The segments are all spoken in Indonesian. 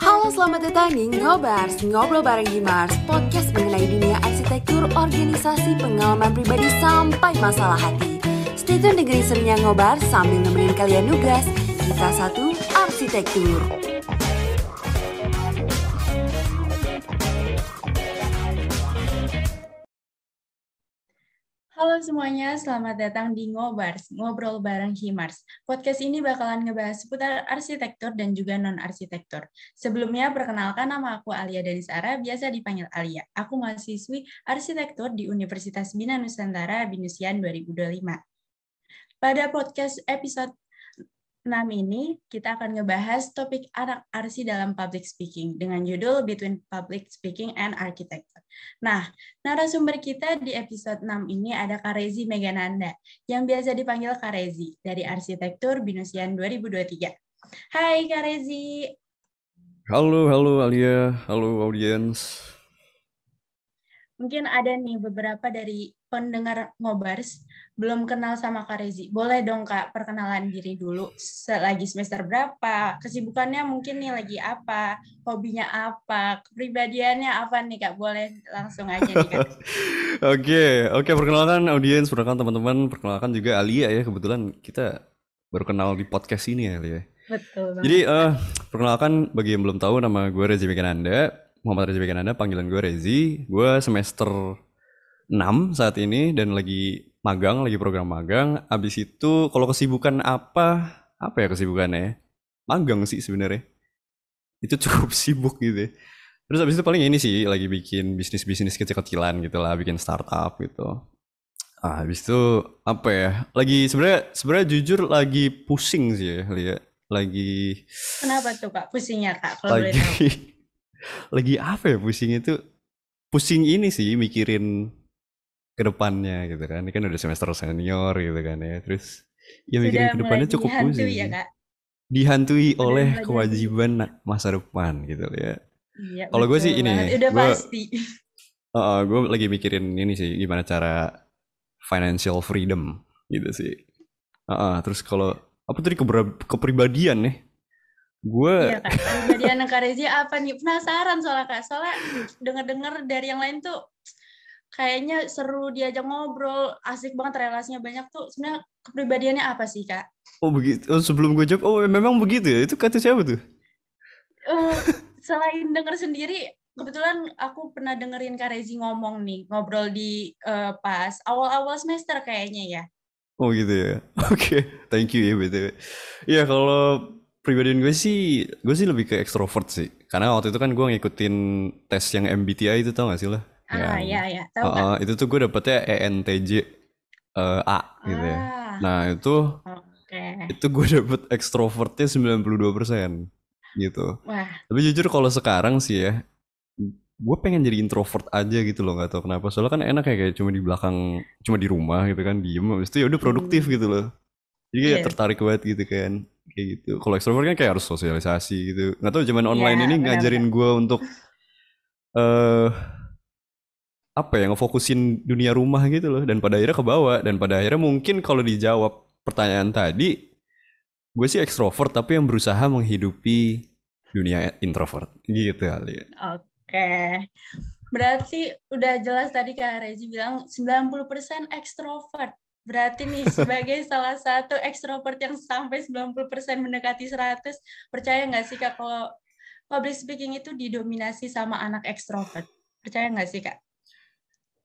Halo selamat datang di Ngobars, Ngobrol bareng Gimars Podcast mengenai dunia arsitektur, organisasi, pengalaman pribadi sampai masalah hati. Stay tune dengerin serunya Ngobars sambil nemenin kalian nugas Kita satu, arsitektur Halo semuanya, selamat datang di Ngobars, Ngobrol Bareng Himars. Podcast ini bakalan ngebahas seputar arsitektur dan juga non-arsitektur. Sebelumnya, perkenalkan nama aku Alia dari Sara, biasa dipanggil Alia. Aku mahasiswi arsitektur di Universitas Bina Nusantara, Binusian 2025. Pada podcast episode 6 ini kita akan ngebahas topik anak arsi dalam public speaking dengan judul Between Public Speaking and Architecture. Nah, narasumber kita di episode 6 ini ada Karezi Megananda yang biasa dipanggil Karezi dari Arsitektur Binusian 2023. Hai Karezi. Halo, halo Alia, halo audiens. Mungkin ada nih beberapa dari pendengar Ngobars belum kenal sama Kak Rezi. Boleh dong Kak perkenalan diri dulu. Lagi semester berapa? Kesibukannya mungkin nih lagi apa? Hobinya apa? Kepribadiannya apa nih Kak? Boleh langsung aja nih Kak. Oke, oke perkenalkan audiens, perkenalkan teman-teman, perkenalkan juga Alia ya. Kebetulan kita baru kenal di podcast ini ya Alia. Betul. Jadi uh, perkenalkan bagi yang belum tahu nama gue Rezi Mekananda, Muhammad Rezi Mekananda, panggilan gue Rezi. Gue semester 6 saat ini dan lagi magang, lagi program magang. Abis itu kalau kesibukan apa, apa ya kesibukannya ya? Magang sih sebenarnya. Itu cukup sibuk gitu ya. Terus abis itu paling ini sih, lagi bikin bisnis-bisnis kecil-kecilan gitu lah, bikin startup gitu. Ah, habis itu apa ya? Lagi sebenarnya sebenarnya jujur lagi pusing sih ya, lihat. Lagi Kenapa tuh Kak pusingnya Kak kalau lagi lagi apa ya pusing itu? Pusing ini sih mikirin ke depannya gitu kan. Ini kan udah semester senior gitu kan ya. Terus ya mikirin ke depannya cukup pusing. Ya, Kak? Dihantui Sudah oleh kewajiban masa depan gitu ya. Iya, Kalau gue sih ini, udah gua, pasti. Uh, uh, gue lagi mikirin ini sih gimana cara financial freedom gitu sih. Uh, uh, terus kalau apa tadi kepribadian nih? Gue Iya kak, kepribadian Kak Rezi apa nih? Penasaran soalnya kak, soalnya denger-dengar dari yang lain tuh kayaknya seru diajak ngobrol, asik banget relasinya banyak tuh. Sebenarnya kepribadiannya apa sih kak? Oh begitu. Oh, sebelum gue jawab, oh memang begitu ya? Itu kata siapa tuh? Uh, selain denger sendiri, kebetulan aku pernah dengerin Kak Rezi ngomong nih, ngobrol di uh, pas awal-awal semester kayaknya ya. Oh gitu ya. Oke, okay. thank you ya btw. Ya kalau pribadian gue sih, gue sih lebih ke ekstrovert sih. Karena waktu itu kan gue ngikutin tes yang MBTI itu tau gak sih lah? Ah iya iya, tahu uh, kan? Itu tuh gue dapetnya ENTJ uh, A gitu ya. Ah, Nah itu Oke. itu gue dapet ekstrovertnya 92% gitu. Wah, Tapi jujur kalau sekarang sih ya, gue pengen jadi introvert aja gitu loh, nggak tahu kenapa. Soalnya kan enak ya kayak cuma di belakang, cuma di rumah gitu kan, diem. Habis itu ya udah produktif gitu loh. Jadi kayak Iya. tertarik banget gitu kan, kayak gitu. Kalau ekstrovert kan kayak harus sosialisasi gitu. Nggak tahu zaman Iya, online ini benar-benar. ngajarin gue untuk eh apa ya ngefokusin dunia rumah gitu loh. Dan pada akhirnya kebawa. Dan pada akhirnya mungkin kalau dijawab pertanyaan tadi, gue sih ekstrovert tapi yang berusaha menghidupi dunia introvert gitu kali ya. Oke. Berarti udah jelas tadi Kak Rezi bilang 90% ekstrovert. Berarti nih sebagai salah satu ekstrovert yang sampai 90% mendekati 100, percaya nggak sih Kak kalau public speaking itu didominasi sama anak ekstrovert? Percaya nggak sih Kak?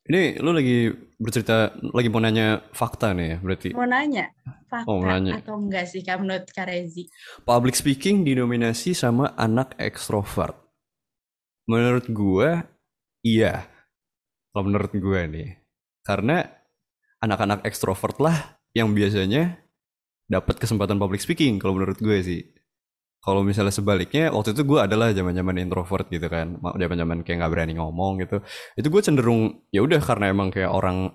Ini lu lagi bercerita, lagi mau nanya fakta nih ya berarti. Mau nanya, fakta Oh, mau nanya. atau enggak sih Kak menurut Kak Rezi? Public speaking didominasi sama anak ekstrovert. Menurut gue, iya. Kalau menurut gue nih. Karena anak-anak ekstrovert lah yang biasanya dapat kesempatan public speaking kalau menurut gue sih. Kalau misalnya sebaliknya, waktu itu gue adalah zaman-zaman introvert gitu kan, Ma- zaman-zaman kayak nggak berani ngomong gitu. Itu gue cenderung ya udah karena emang kayak orang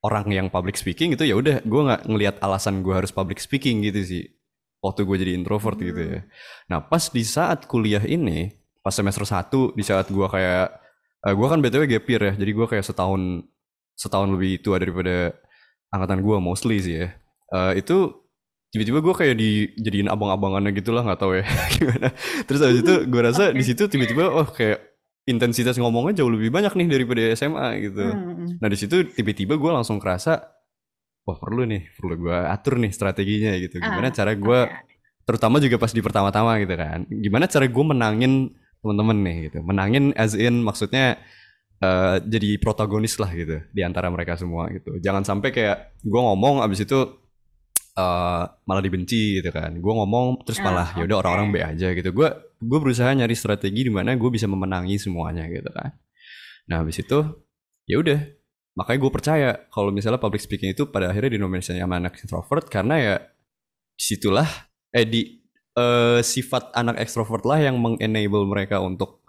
orang yang public speaking itu ya udah gue nggak ngelihat alasan gue harus public speaking gitu sih. Waktu gue jadi introvert gitu ya. Nah pas di saat kuliah ini, pas semester 1 di saat gue kayak, eh, gue kan btw gap year ya, jadi gue kayak setahun setahun lebih tua daripada angkatan gue mostly sih ya. Eh, itu tiba-tiba gue kayak dijadiin abang-abangannya gitu lah nggak tahu ya gimana. Terus habis itu gue rasa Oke. di situ tiba-tiba oh kayak intensitas ngomongnya jauh lebih banyak nih daripada SMA gitu. Hmm, nah di situ tiba-tiba gue langsung kerasa wah perlu nih perlu gue atur nih strateginya gitu. Gimana Ah, cara gue oke. terutama juga pas di pertama-tama gitu kan gimana cara gue menangin temen-temen nih gitu. Menangin as in maksudnya eh, jadi protagonis lah gitu di antara mereka semua gitu. Jangan sampai kayak gue ngomong abis itu eh, malah dibenci gitu kan. Gue ngomong terus Ah, malah ya udah orang-orang B aja gitu. Gue gue berusaha nyari strategi di mana gue bisa memenangi semuanya gitu kan. Nah habis itu ya udah. Makanya gue percaya kalau misalnya public speaking itu pada akhirnya dinominasinya sama anak introvert karena ya di situlah eh di eh, sifat anak ekstrovert lah yang mengenable mereka untuk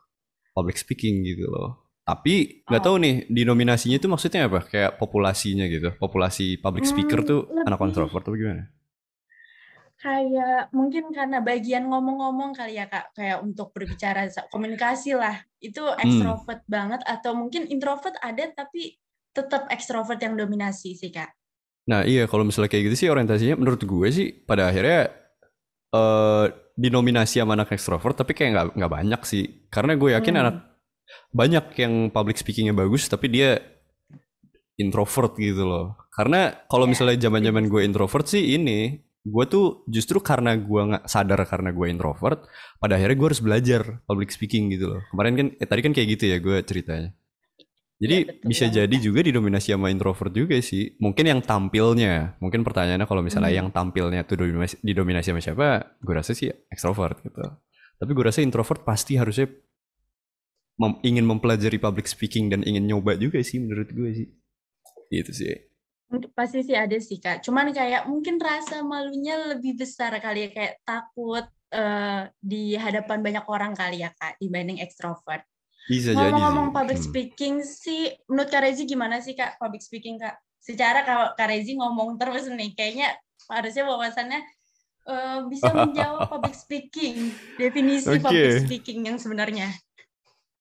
public speaking gitu loh tapi nggak Oh. tahu nih dinominasinya itu maksudnya apa kayak populasinya gitu populasi public speaker Hmm, tuh anak lebih- introvert atau gimana Kayak mungkin karena bagian ngomong-ngomong kali ya kak, kayak untuk berbicara komunikasi lah, itu Hmm. ekstrovert banget atau mungkin introvert ada tapi tetap ekstrovert yang dominasi sih kak. Nah iya kalau misalnya kayak gitu sih orientasinya menurut gue sih pada akhirnya eh dinominasi sama anak ekstrovert tapi kayak nggak nggak banyak sih karena gue yakin Hmm. anak banyak yang public speakingnya bagus tapi dia introvert gitu loh karena kalau Ya, misalnya zaman zaman gue introvert sih ini gue tuh justru karena gue nggak sadar karena gue introvert pada akhirnya gue harus belajar public speaking gitu loh kemarin kan eh, tadi kan kayak gitu ya gue ceritanya jadi Ya, betul bisa banget, jadi juga didominasi sama introvert juga sih. Mungkin yang tampilnya, mungkin pertanyaannya kalau misalnya Hmm. yang tampilnya tuh didominasi, didominasi sama siapa, gue rasa sih ekstrovert gitu. Tapi gue rasa introvert pasti harusnya mem- ingin mempelajari public speaking dan ingin nyoba juga sih menurut gue sih. Gitu sih. Pasti sih ada sih kak, cuman kayak mungkin rasa malunya lebih besar kali ya, kayak takut eh, di hadapan banyak orang kali ya kak, dibanding ekstrovert. Bisa jadi Ngomong-ngomong sih. public Hmm. speaking sih, menurut Kak Rezi gimana sih Kak public speaking Kak? Secara kalau Kak Rezi ngomong terus nih, kayaknya harusnya wawasannya eh, bisa menjawab public speaking, definisi Oke. public speaking yang sebenarnya.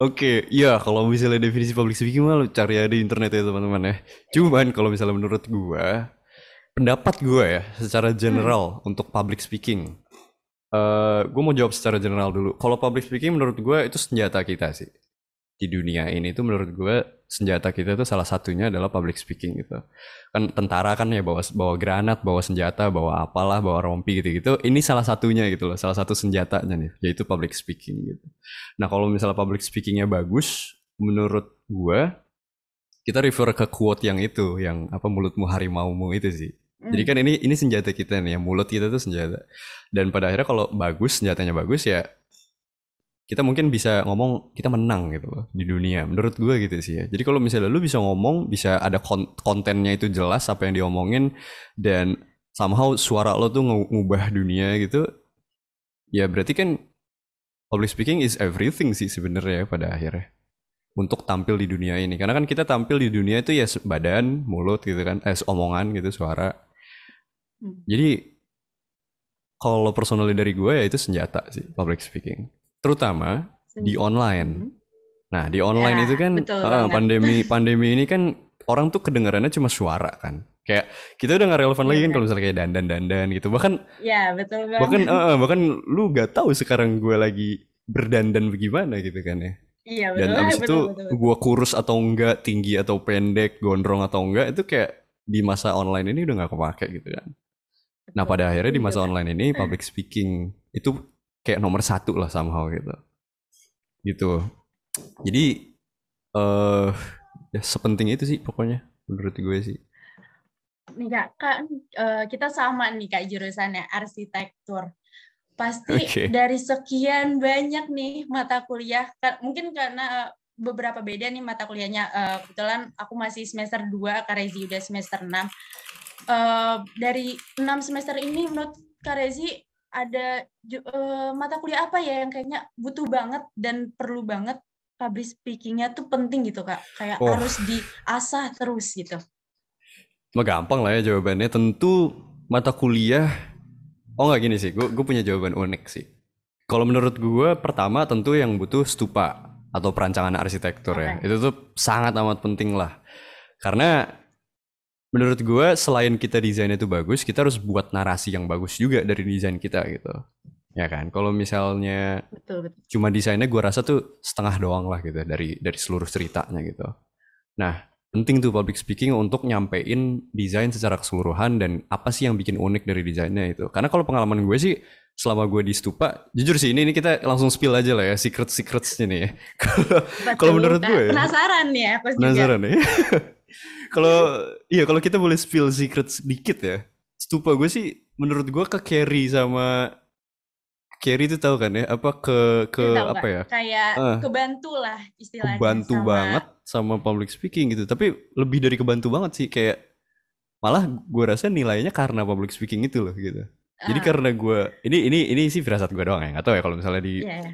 Oke, iya kalau misalnya definisi public speaking mah lu cari aja di internet ya teman-teman ya. Cuman kalau misalnya menurut gua, pendapat gua ya secara general untuk public speaking. eh gue mau jawab secara general dulu. Kalau public speaking menurut gua itu senjata kita sih. Di dunia ini tuh menurut gua senjata kita tuh salah satunya adalah public speaking gitu. Kan tentara kan ya bawa bawa granat, bawa senjata, bawa apalah, bawa rompi gitu-gitu. Ini salah satunya gitu loh, salah satu senjatanya nih, yaitu public speaking gitu. Nah kalau misalnya public speakingnya bagus, menurut gua kita refer ke quote yang itu, yang apa mulutmu harimaumu itu sih. Jadi kan ini ini senjata kita nih, ya mulut kita tuh senjata. Dan pada akhirnya kalau bagus senjatanya bagus ya kita mungkin bisa ngomong kita menang gitu loh di dunia. Menurut gua gitu sih ya. Jadi kalau misalnya lu bisa ngomong, bisa ada kon- kontennya itu jelas apa yang diomongin dan somehow suara lo tuh ngu- ngubah dunia gitu. Ya berarti kan public speaking is everything sih sebenarnya pada akhirnya untuk tampil di dunia ini karena kan kita tampil di dunia itu ya badan mulut gitu kan eh omongan gitu suara Hmm. jadi kalau personally dari gue ya itu senjata sih public speaking terutama di online nah di online Ya, itu kan betul banget. pandemi pandemi ini kan orang tuh kedengarannya cuma suara kan kayak kita udah nggak relevan lagi kan Iya. kalau misalnya kayak dandan dandan gitu bahkan Ya betul banget. bahkan eh, bahkan lu gak tahu sekarang gue lagi berdandan bagaimana gitu kan ya Iya betul. dan abis betul, itu betul, betul. gua kurus atau enggak tinggi atau pendek gondrong atau enggak itu kayak di masa online ini udah nggak kepake gitu kan nah pada akhirnya di Setuju, masa Kak. online ini public speaking itu kayak nomor satu lah somehow gitu gitu jadi eh ya sepenting itu sih pokoknya menurut gue sih nih kak, kan kita sama nih kak jurusannya arsitektur. Pasti Oke. dari sekian banyak nih mata kuliah, kan, mungkin karena eh, beberapa beda nih mata kuliahnya. Eh, kebetulan aku masih semester 2, Kak Rezi udah semester 6. Eh, dari 6 semester ini menurut Kak Rezi ada eh, mata kuliah apa ya yang kayaknya butuh banget dan perlu banget public speaking-nya tuh penting gitu kak kayak Oh. harus diasah terus gitu Mah gampang lah ya jawabannya. Tentu mata kuliah. Oh nggak gini sih, gue gue punya jawaban unik sih. Kalau menurut gue pertama tentu yang butuh stupa atau perancangan arsitektur ya. Oke. Itu tuh sangat amat penting lah. Karena menurut gue selain kita desainnya itu bagus, kita harus buat narasi yang bagus juga dari desain kita gitu. Ya kan? Kalau misalnya Betul, betul. cuma desainnya gue rasa tuh setengah doang lah gitu dari dari seluruh ceritanya gitu. Nah, penting tuh public speaking untuk nyampein desain secara keseluruhan dan apa sih yang bikin unik dari desainnya itu. Karena kalau pengalaman gue sih selama gue di Stupa, jujur sih ini ini kita langsung spill aja lah ya secret secretsnya nih ya. Kalau menurut gue ya. Penasaran nih juga. Penasaran ya? Kalau iya kalau kita boleh spill secret sedikit ya. Stupa gue sih menurut gue ke carry sama carry itu tahu kan ya apa ke ke Tahu apa nggak? ya? Kayak Ah. kebantu lah istilahnya. Kebantu sama- banget sama public speaking gitu. Tapi lebih dari kebantu banget sih kayak malah gue rasa nilainya karena public speaking itu loh gitu. Jadi Ah, karena gue ini ini ini sih firasat gue doang ya nggak tahu ya kalau misalnya di iya, iya.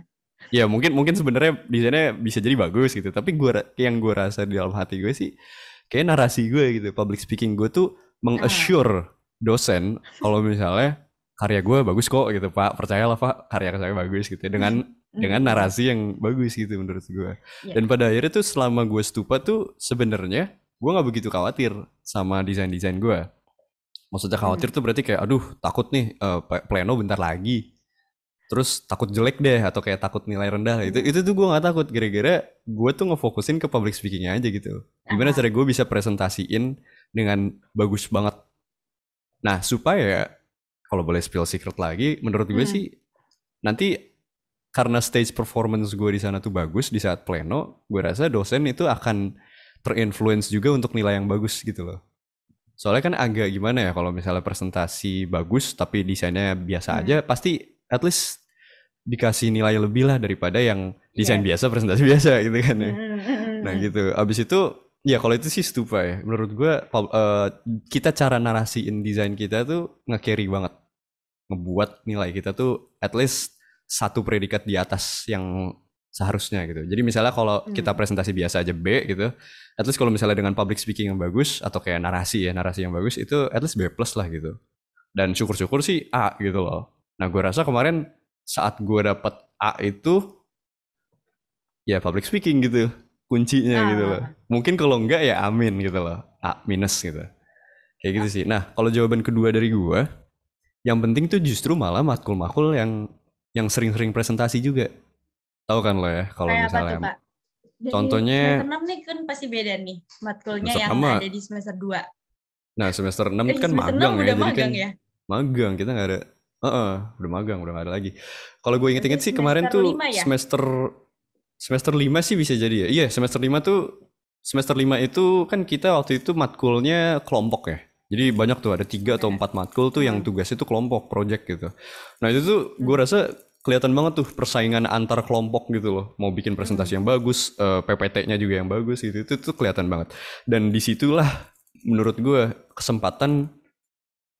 ya mungkin mungkin sebenarnya desainnya bisa jadi bagus gitu tapi gua ra- yang gue rasa di dalam hati gue sih kayak narasi gue gitu. Public speaking gue tuh mengassure dosen kalau misalnya karya gue bagus kok gitu pak. Percayalah pak karya saya bagus gitu dengan dengan Hmm. narasi yang bagus gitu menurut gue. Iya. dan pada akhirnya tuh selama gue stupa tuh sebenarnya gue nggak begitu khawatir sama desain desain gue. Maksudnya khawatir tuh berarti kayak aduh takut nih pe- pleno bentar lagi. Terus takut jelek deh atau kayak takut nilai rendah. Itu itu tuh gue nggak takut. Gara-gara gue tuh ngefokusin ke public speakingnya aja gitu gimana cara gue bisa presentasiin dengan bagus banget nah supaya kalau boleh spill secret lagi menurut gue Hmm. sih nanti karena stage performance gue di sana tuh bagus di saat pleno gue rasa dosen itu akan terinfluence juga untuk nilai yang bagus gitu loh soalnya kan agak gimana ya kalau misalnya presentasi bagus tapi desainnya biasa Hmm. aja pasti at least dikasih nilai lebih lah daripada yang desain Iya. biasa presentasi biasa gitu kan ya Mm, mm, mm, Nah gitu. Abis itu ya kalau itu sih stupa ya. Menurut gue kita cara narasiin desain kita tuh nge-carry banget. Ngebuat nilai kita tuh at least satu predikat di atas yang seharusnya gitu. Jadi misalnya kalau kita Hmm. presentasi biasa aja B gitu, at least kalau misalnya dengan public speaking yang bagus atau kayak narasi ya, narasi yang bagus itu at least B plus lah gitu. Dan syukur-syukur sih A gitu loh. Nah gue rasa kemarin saat gue dapet A itu ya public speaking gitu kuncinya Ah. gitu loh. Mungkin kalau enggak ya amin gitu loh. A minus gitu. Kayak gitu sih. Nah, kalau jawaban kedua dari gua, yang penting tuh justru malah matkul-matkul yang yang sering-sering presentasi juga. Tahu kan lo ya kalau apa misalnya tuh, Pak? Dari contohnya- semester 6 nih kan pasti beda nih matkulnya yang mah- ada di semester 2. Nah, semester 6 Eh, kan semester magang 6 ya. udah Jadi kan magang ya? magang kita nggak ada Heeh, udah magang, udah nggak ada lagi. Kalau gue inget-inget sih kemarin tuh ya? semester semester 5 sih bisa jadi ya. Iya, semester 5 tuh semester 5 itu kan kita waktu itu matkulnya kelompok ya. Jadi banyak tuh ada tiga atau empat matkul tuh yang Hmm. tugasnya tuh kelompok project gitu. Nah itu tuh gue rasa kelihatan banget tuh persaingan antar kelompok gitu loh. Mau bikin presentasi yang bagus, eh, PPT-nya juga yang bagus gitu. Itu tuh kelihatan banget. Dan di situlah menurut gue kesempatan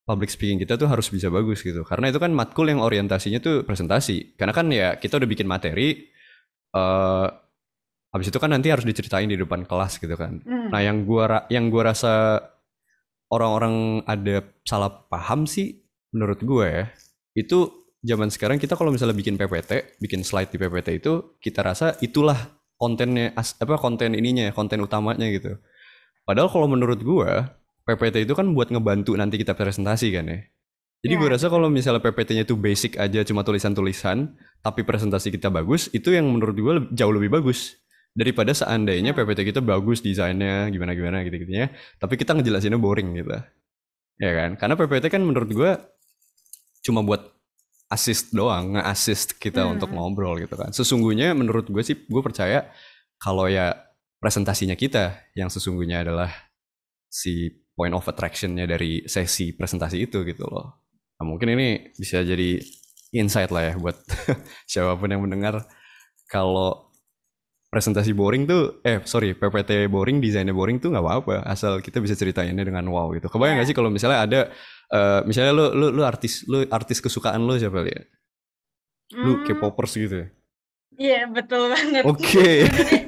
public speaking kita tuh harus bisa bagus gitu. Karena itu kan matkul yang orientasinya tuh presentasi. Karena kan ya kita udah bikin materi, eh habis itu kan nanti harus diceritain di depan kelas gitu kan. Hmm. Nah yang gua ra- yang gua rasa orang-orang ada salah paham sih menurut gue ya itu zaman sekarang kita kalau misalnya bikin PPT, bikin slide di PPT itu kita rasa itulah kontennya apa konten ininya konten utamanya gitu. Padahal kalau menurut gua PPT itu kan buat ngebantu nanti kita presentasi kan ya. Jadi Ya. gue rasa kalau misalnya PPT-nya itu basic aja cuma tulisan-tulisan, tapi presentasi kita bagus, itu yang menurut gue jauh lebih bagus daripada seandainya Ya. PPT kita bagus desainnya gimana-gimana gitu-gitunya, tapi kita ngejelasinnya boring gitu. Ya kan? Karena PPT kan menurut gue cuma buat assist doang, nge-assist kita Hmm. untuk ngobrol gitu kan. Sesungguhnya menurut gue sih, gue percaya kalau ya presentasinya kita yang sesungguhnya adalah si point of attraction-nya dari sesi presentasi itu gitu loh. Nah, mungkin ini bisa jadi insight lah ya buat siapa pun yang mendengar. Kalau presentasi boring tuh eh sorry PPT boring desainnya boring tuh nggak apa-apa. Asal kita bisa ceritainnya dengan wow gitu. Kebayang nggak Ya. sih kalau misalnya ada eh, misalnya lu lu lu artis lu artis kesukaan lu siapa ya lu Hmm, K-popers gitu ya? Iya, betul banget. Oke. Sebenarnya sih,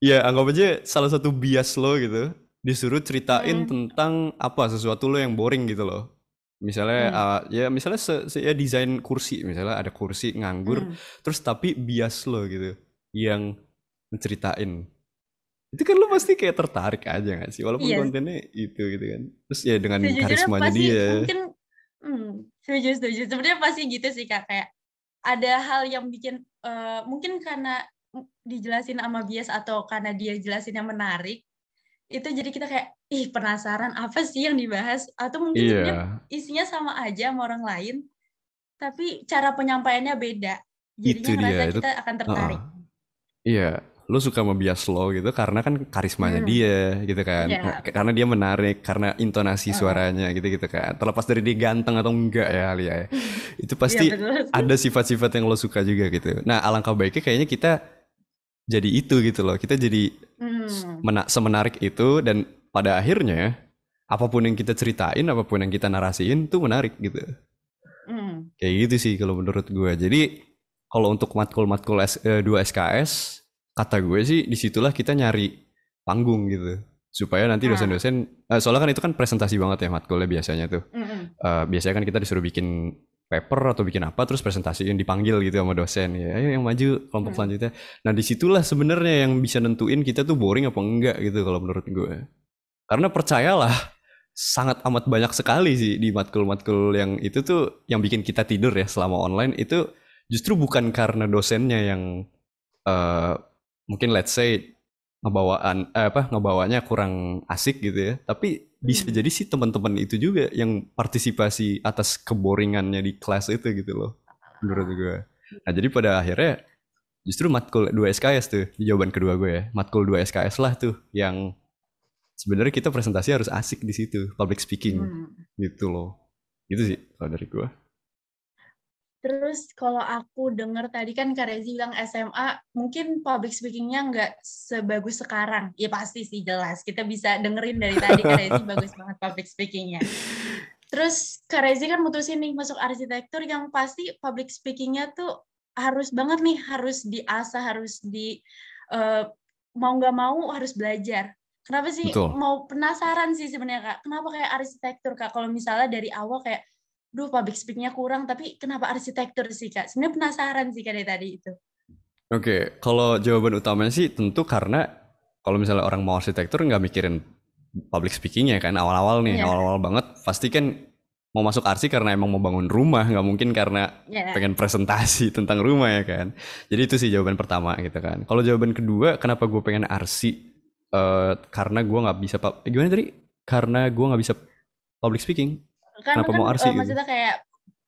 ya anggap aja salah satu bias lo gitu disuruh ceritain Hmm. tentang apa sesuatu lo yang boring gitu loh misalnya Hmm. uh, ya misalnya se, se- ya desain kursi misalnya ada kursi nganggur hmm. terus tapi bias lo gitu yang menceritain itu kan lu pasti kayak tertarik aja gak sih walaupun Iya. kontennya itu gitu kan terus ya dengan Sejujurnya karismanya pasti dia mungkin hmm, setuju setuju. Sebenarnya pasti gitu sih kak kayak ada hal yang bikin eh, mungkin karena dijelasin sama bias atau karena dia jelasinnya menarik itu jadi kita kayak ih penasaran apa sih yang dibahas atau mungkin sebenarnya iya isinya sama aja sama orang lain tapi cara penyampaiannya beda jadinya Itu dia, itu- kita akan tertarik Heeh. iya lu suka sama bias lo gitu karena kan karismanya Hmm. dia gitu kan. Nah, karena dia menarik karena intonasi Heeh. suaranya gitu gitu kan terlepas dari dia ganteng atau enggak ya Alia ya itu pasti Iya, betul. ada sifat-sifat yang lo suka juga gitu nah alangkah baiknya kayaknya kita jadi itu gitu loh kita jadi Hmm. mena- semenarik itu dan pada akhirnya apa pun yang kita ceritain apa pun yang kita narasiin tuh menarik gitu Hmm. kayak gitu sih kalau menurut gue jadi kalau untuk matkul-matkul S, eh, 2 SKS kata gue sih di situlah kita nyari panggung gitu supaya nanti Ah. dosen-dosen eh, soalnya kan itu kan presentasi banget ya matkulnya biasanya tuh Hmm. Eh, biasanya kan kita disuruh bikin paper atau bikin apa terus presentasiin dipanggil gitu sama dosen. Ya ayo yang maju kelompok Hmm. selanjutnya. Nah di situlah sebenarnya yang bisa nentuin kita tuh boring apa enggak gitu kalau menurut gue karena percayalah sangat amat banyak sekali sih di matkul-matkul yang itu tuh yang bikin kita tidur ya selama online itu justru bukan karena dosennya yang eh, mungkin let's say ngebawaan eh, apa ngebawanya kurang asik gitu ya. Tapi bisa Hmm. jadi sih teman-teman itu juga yang partisipasi atas keboringannya di kelas itu gitu loh menurut gue nah jadi pada akhirnya justru matkul 2 SKS tuh jawaban kedua gue ya matkul 2 SKS lah tuh yang sebenarnya kita presentasi harus asik di situ public speaking Hmm. gitu loh itu sih kalau dari gue Terus kalau aku dengar tadi kan Kak Rezi bilang SMA mungkin public speaking-nya nggak sebagus sekarang. Ya pasti sih jelas. Kita bisa dengerin dari tadi Kak Rezi bagus banget public speaking-nya. Terus Kak Rezi kan mutusin nih masuk arsitektur yang pasti public speaking-nya tuh harus banget nih, harus diasah, harus di eh, mau nggak mau harus belajar. Kenapa sih Betul. mau penasaran sih sebenarnya Kak? Kenapa kayak arsitektur Kak? Kalau misalnya dari awal kayak duh public speaking-nya kurang, tapi kenapa arsitektur sih Kak? Sebenarnya penasaran sih Kak dari tadi itu. Oke, kalau jawaban utamanya sih tentu karena kalau misalnya orang mau arsitektur nggak mikirin public speaking-nya kan awal-awal nih, Iya. awal-awal banget pasti kan mau masuk arsi karena emang mau bangun rumah, nggak mungkin karena Ya. pengen presentasi tentang rumah ya kan. Jadi itu sih jawaban pertama gitu kan. Kalau jawaban kedua, kenapa gue pengen arsi? Eh, karena gue nggak bisa, eh, gimana tadi? Karena gue nggak bisa public speaking. Kan, Kenapa kan mau eh, gitu? maksudnya kayak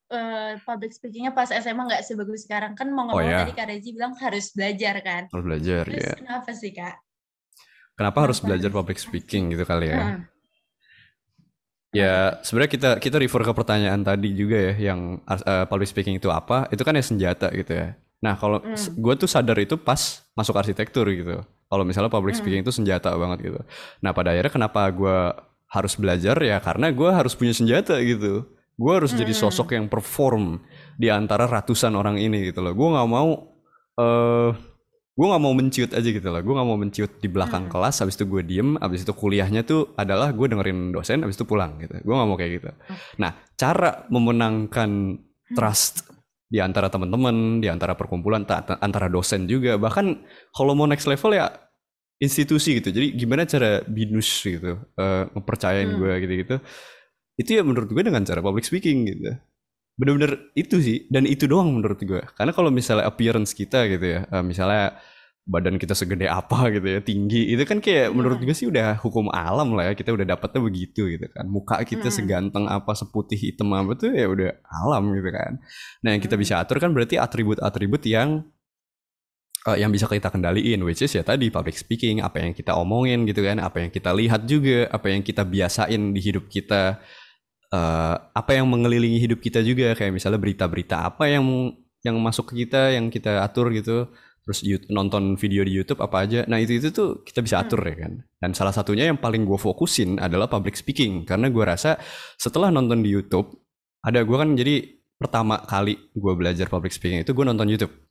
eh, public speaking-nya pas SMA nggak sebagus sekarang. Kan mau nggak Oh, mau ya. tadi Kak Rezi bilang harus belajar kan. Harus belajar Terus ya. kenapa sih Kak? Kenapa harus belajar public speaking gitu kali ya? Heeh. Ya, sebenarnya kita kita refer ke pertanyaan tadi juga ya, yang uh, public speaking itu apa? Itu kan ya senjata gitu ya. Nah, kalau Hmm. gue tuh sadar itu pas masuk arsitektur gitu. Kalau misalnya public Hmm. speaking itu senjata banget gitu. Nah, pada akhirnya kenapa gue harus belajar ya? Karena gue harus punya senjata gitu. Gue harus jadi Hmm. sosok yang perform di antara ratusan orang ini gitu loh. Gue nggak mau, eh gue nggak mau menciut aja gitu loh. Gue nggak mau menciut di belakang Hmm. kelas. Habis itu gue diem. Habis itu kuliahnya tuh adalah gue dengerin dosen. Habis itu pulang gitu. Gue nggak mau kayak gitu. Nah, cara memenangkan trust di antara teman-teman, di antara perkumpulan, ta- ta- antara dosen juga, bahkan kalau mau next level ya institusi gitu. Jadi gimana cara binus gitu, eh, ngepercayain Hmm. gue gitu-gitu. Itu ya menurut gue dengan cara public speaking gitu. Bener-bener itu sih, dan itu doang menurut gue. Karena kalau misalnya appearance kita gitu ya, eh, misalnya badan kita segede apa gitu ya, tinggi, itu kan kayak menurut Hmm. gue sih udah hukum alam lah ya, kita udah dapetnya begitu gitu kan. Muka kita Hmm. seganteng apa, seputih hitam apa tuh ya udah alam gitu kan. Nah yang kita Hmm. bisa atur kan berarti atribut-atribut yang eh, yang bisa kita kendaliin, which is ya tadi public speaking, apa yang kita omongin gitu kan, apa yang kita lihat juga, apa yang kita biasain di hidup kita, eh, apa yang mengelilingi hidup kita juga, kayak misalnya berita-berita apa yang yang masuk ke kita, yang kita atur gitu, terus you- nonton video di YouTube apa aja, nah itu itu tuh kita bisa atur ya kan. Dan salah satunya yang paling gue fokusin adalah public speaking, karena gue rasa setelah nonton di YouTube, ada gue kan jadi pertama kali gue belajar public speaking itu gue nonton YouTube.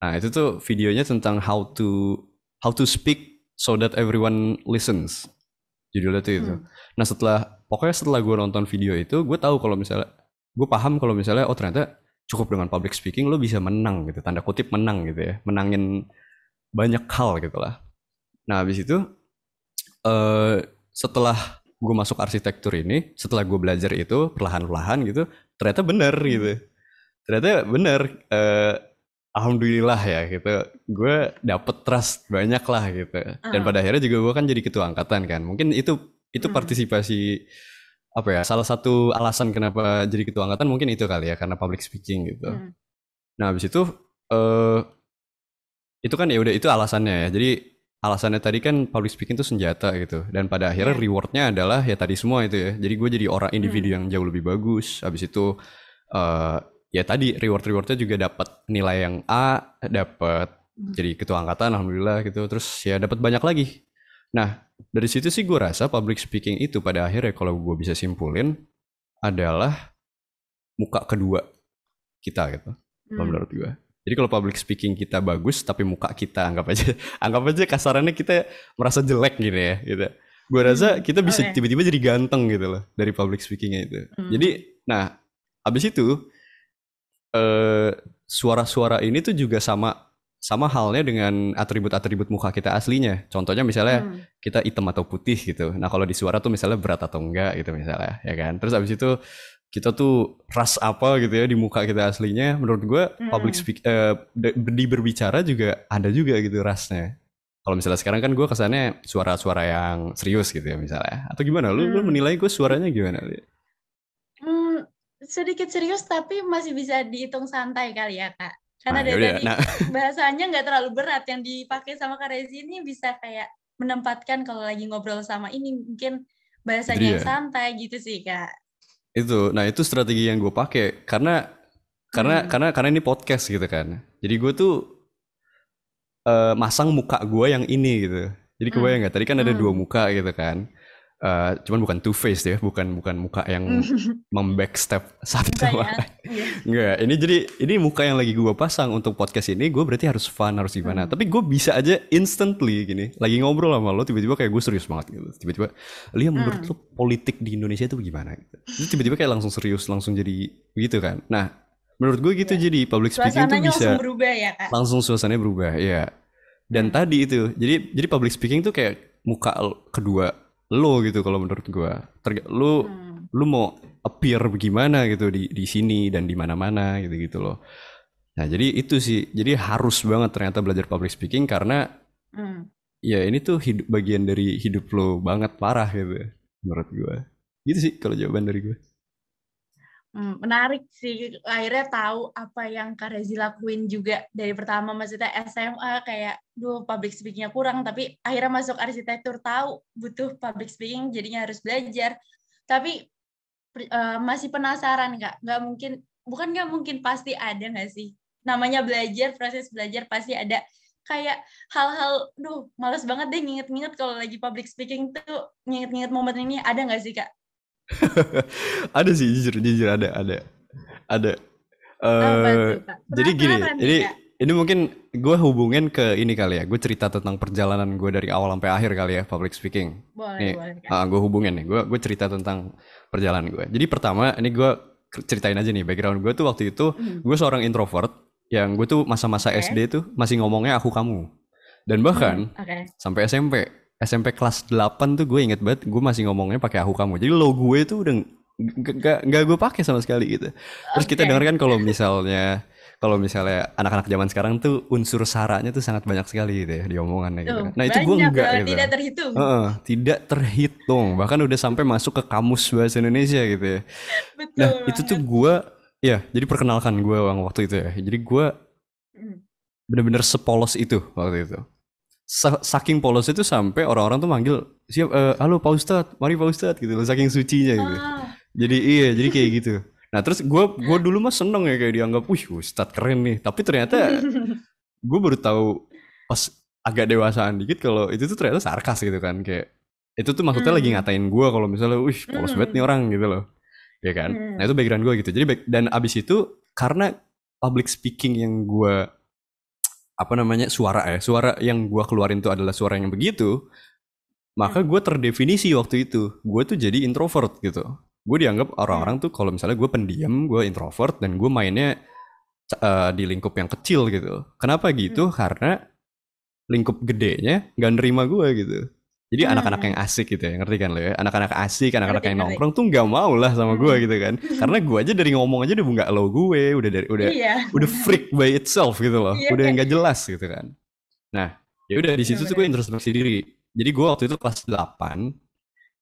Nah itu tuh videonya tentang how to how to speak so that everyone listens. Judulnya tuh itu. Hmm. Nah setelah pokoknya setelah gue nonton video itu gue tahu kalau misalnya gue paham kalau misalnya oh ternyata cukup dengan public speaking lo bisa menang gitu tanda kutip menang gitu ya menangin banyak hal gitu lah. Nah habis itu eh setelah gue masuk arsitektur ini, setelah gue belajar itu perlahan-lahan gitu, ternyata bener gitu. Ternyata bener. eh, Alhamdulillah ya gitu. Gue dapet trust banyak lah gitu. Dan Ah. pada akhirnya juga gue kan jadi ketua angkatan kan. Mungkin itu itu Hmm. partisipasi apa ya? Salah satu alasan kenapa jadi ketua angkatan mungkin itu kali ya karena public speaking gitu. Hmm. Nah, habis itu eh itu kan ya udah itu alasannya ya. Jadi alasannya tadi kan public speaking itu senjata gitu. Dan pada akhirnya Iya. rewardnya adalah ya tadi semua itu ya. Jadi gue jadi orang individu yang jauh lebih bagus. Habis itu eh ya tadi reward-rewardnya juga dapat nilai yang A, dapat Hmm. jadi ketua angkatan alhamdulillah gitu. Terus ya dapat banyak lagi. Nah, dari situ sih gue rasa public speaking itu pada akhirnya kalau gue bisa simpulin adalah muka kedua kita gitu Hmm. menurut gue. Jadi kalau public speaking kita bagus tapi muka kita anggap aja anggap aja kasarannya kita merasa jelek gitu ya gitu. Gue rasa Hmm, kita bisa tiba-tiba jadi ganteng gitu loh dari public speakingnya itu. Hmm. Jadi nah abis itu eh suara-suara ini tuh juga sama sama halnya dengan atribut-atribut muka kita aslinya. Contohnya misalnya Hmm. kita hitam atau putih gitu. Nah kalau di suara tuh misalnya berat atau enggak gitu misalnya, ya kan. Terus abis itu kita tuh ras apa gitu ya di muka kita aslinya. Menurut gue public Hmm. speak eh, di berbicara juga ada juga gitu rasnya. Kalau misalnya sekarang kan gue kesannya suara-suara yang serius gitu ya misalnya. Atau gimana? Lu, lu Hmm. menilai gue suaranya gimana? Li? Hmm, sedikit serius tapi masih bisa dihitung santai kali ya kak. Karena Nah, dari yaudah. tadi Nah, bahasanya nggak terlalu berat yang dipakai sama Kak Rezi ini bisa kayak menempatkan kalau lagi ngobrol sama ini mungkin bahasanya yang ya. santai gitu sih kak. itu, nah itu strategi yang gue pakai karena karena Hmm. karena karena ini podcast gitu kan. Jadi gue tuh eh, masang muka gue yang ini gitu. Jadi Hmm. kebayang nggak? Tadi kan ada Hmm. dua muka gitu kan. Eh, cuman bukan two face ya, bukan bukan muka yang membackstep satu sama Misalnya, iya. Enggak, ini jadi ini muka yang lagi gue pasang untuk podcast ini gue berarti harus fun harus gimana. Hmm. Tapi gue bisa aja instantly gini, lagi ngobrol sama lo tiba-tiba kayak gue serius banget gitu. Tiba-tiba, Lia menurut Hmm. lo politik di Indonesia itu gimana? Gitu. Tiba-tiba kayak langsung serius, langsung jadi gitu kan. Nah, menurut gue gitu Iya. jadi public speaking tuh Suasananya bisa langsung berubah ya kak. langsung suasananya berubah, ya. Dan Hmm. tadi itu, jadi jadi public speaking tuh kayak muka kedua lo gitu kalau menurut gue. Terga- lo Hmm. lu mau appear bagaimana gitu di di sini dan di mana-mana gitu gitu loh. Nah jadi itu sih, jadi harus banget ternyata belajar public speaking karena Hmm. ya ini tuh hidup bagian dari hidup lo banget parah gitu menurut gue. Gitu sih kalau jawaban dari gue. Hmm, menarik sih. Akhirnya tahu apa yang Kak Rezi lakuin juga dari pertama. Maksudnya SMA kayak duh public speakingnya kurang. Tapi akhirnya masuk arsitektur tahu butuh public speaking jadinya harus belajar. Tapi eh, masih penasaran Kak. Nggak mungkin bukan nggak mungkin pasti ada nggak sih? Namanya belajar proses belajar pasti ada. Kayak hal-hal duh males banget deh nginget-nginget kalau lagi public speaking tuh nginget-nginget momen ini. Ada nggak sih Kak ada sih jujur jujur ada ada ada. Kak jadi gini, nih, ini mungkin gue hubungin ke ini kali ya. Gue cerita tentang perjalanan gue dari awal sampai akhir kali ya public speaking. boleh Nih, boleh Kak. Ah, gue hubungin nih, gue gue cerita tentang perjalanan gue. Jadi pertama, ini gue ceritain aja nih background gue tuh waktu itu, Hmm. gue seorang introvert yang gue tuh masa-masa Oke. SD tuh masih ngomongnya aku kamu. Dan bahkan Hmm, Oke. sampai SMP, SMP kelas 8 tuh gue inget banget, gue masih ngomongnya pakai aku kamu. Jadi lo gue tuh udah nggak gue pakai sama sekali gitu. Terus kita Oke. denger kan kalau misalnya kalau misalnya anak-anak zaman sekarang tuh unsur saranya tuh sangat banyak sekali gitu ya di omongannya gitu. Tuh, kan. Nah itu gue enggak banget, gitu. Tidak terhitung. Heeh, tidak terhitung bahkan udah sampai masuk ke kamus bahasa Indonesia gitu ya Betul nah itu tuh banget. gue ya jadi perkenalkan gue waktu itu ya jadi gue Hmm. bener-bener sepolos itu waktu itu saking polos itu sampai orang-orang tuh manggil siap eh, halo Pak Ustadz. Mari Pak Ustadz gitu loh saking sucinya gitu. Ah, jadi iya jadi kayak gitu. Nah terus gue gue dulu mah seneng ya kayak dianggap wih Ustadz keren nih. Tapi ternyata gue baru tahu pas agak dewasaan dikit kalau itu tuh ternyata sarkas gitu kan kayak itu tuh maksudnya lagi Hmm. ngatain gue kalau misalnya wih polos banget nih Hmm. orang gitu loh. Ya kan? Hmm. nah itu background gue gitu. Jadi dan abis itu karena public speaking yang gue apa namanya suara ya. Suara yang gue keluarin tuh adalah suara yang begitu maka gue terdefinisi waktu itu. Gue tuh jadi introvert gitu. Gue dianggap orang-orang tuh kalau misalnya gue pendiam gue introvert dan gue mainnya eh, di lingkup yang kecil gitu. Kenapa gitu? Karena lingkup gedenya nggak nerima gue gitu. Jadi Hmm. anak-anak yang asik gitu ya, ngerti kan lo ya? Anak-anak asik, anak-anak yang nongkrong tuh nggak mau lah sama gue Hmm. gitu kan. Karena gue aja dari ngomong aja udah nggak lo gue, udah dari udah Iya. udah freak by itself gitu loh, Iya, udah kayak- nggak jelas gitu kan. Nah, ya udah di situ tuh gue introspeksi diri. Jadi gue waktu itu kelas 8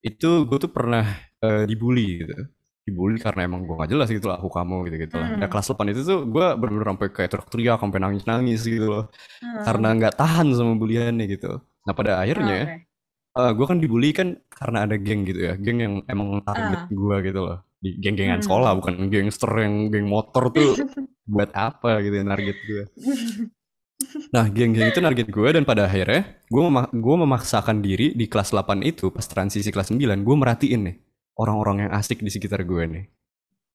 itu gue tuh pernah eh, dibully gitu. Dibully karena emang gue gak jelas gitu lah aku kamu gitu gitu lah. Hmm. Nah kelas 8 itu tuh gue bener-bener sampai kayak teriak-teriak sampai nangis-nangis gitu loh. Hmm. Karena nggak tahan sama buliannya gitu. Nah pada akhirnya Oke. gue kan dibully kan karena ada geng gitu ya. Geng yang emang target gue gitu loh. Di geng-gengan Ah. Hmm. sekolah bukan gangster yang geng motor tuh buat apa gitu yang target gue. Nah, geng-geng itu target gue dan pada akhirnya gue mema- gue memaksakan diri di kelas 8 itu pas transisi kelas 9 gue merhatiin nih orang-orang yang asik di sekitar gue nih.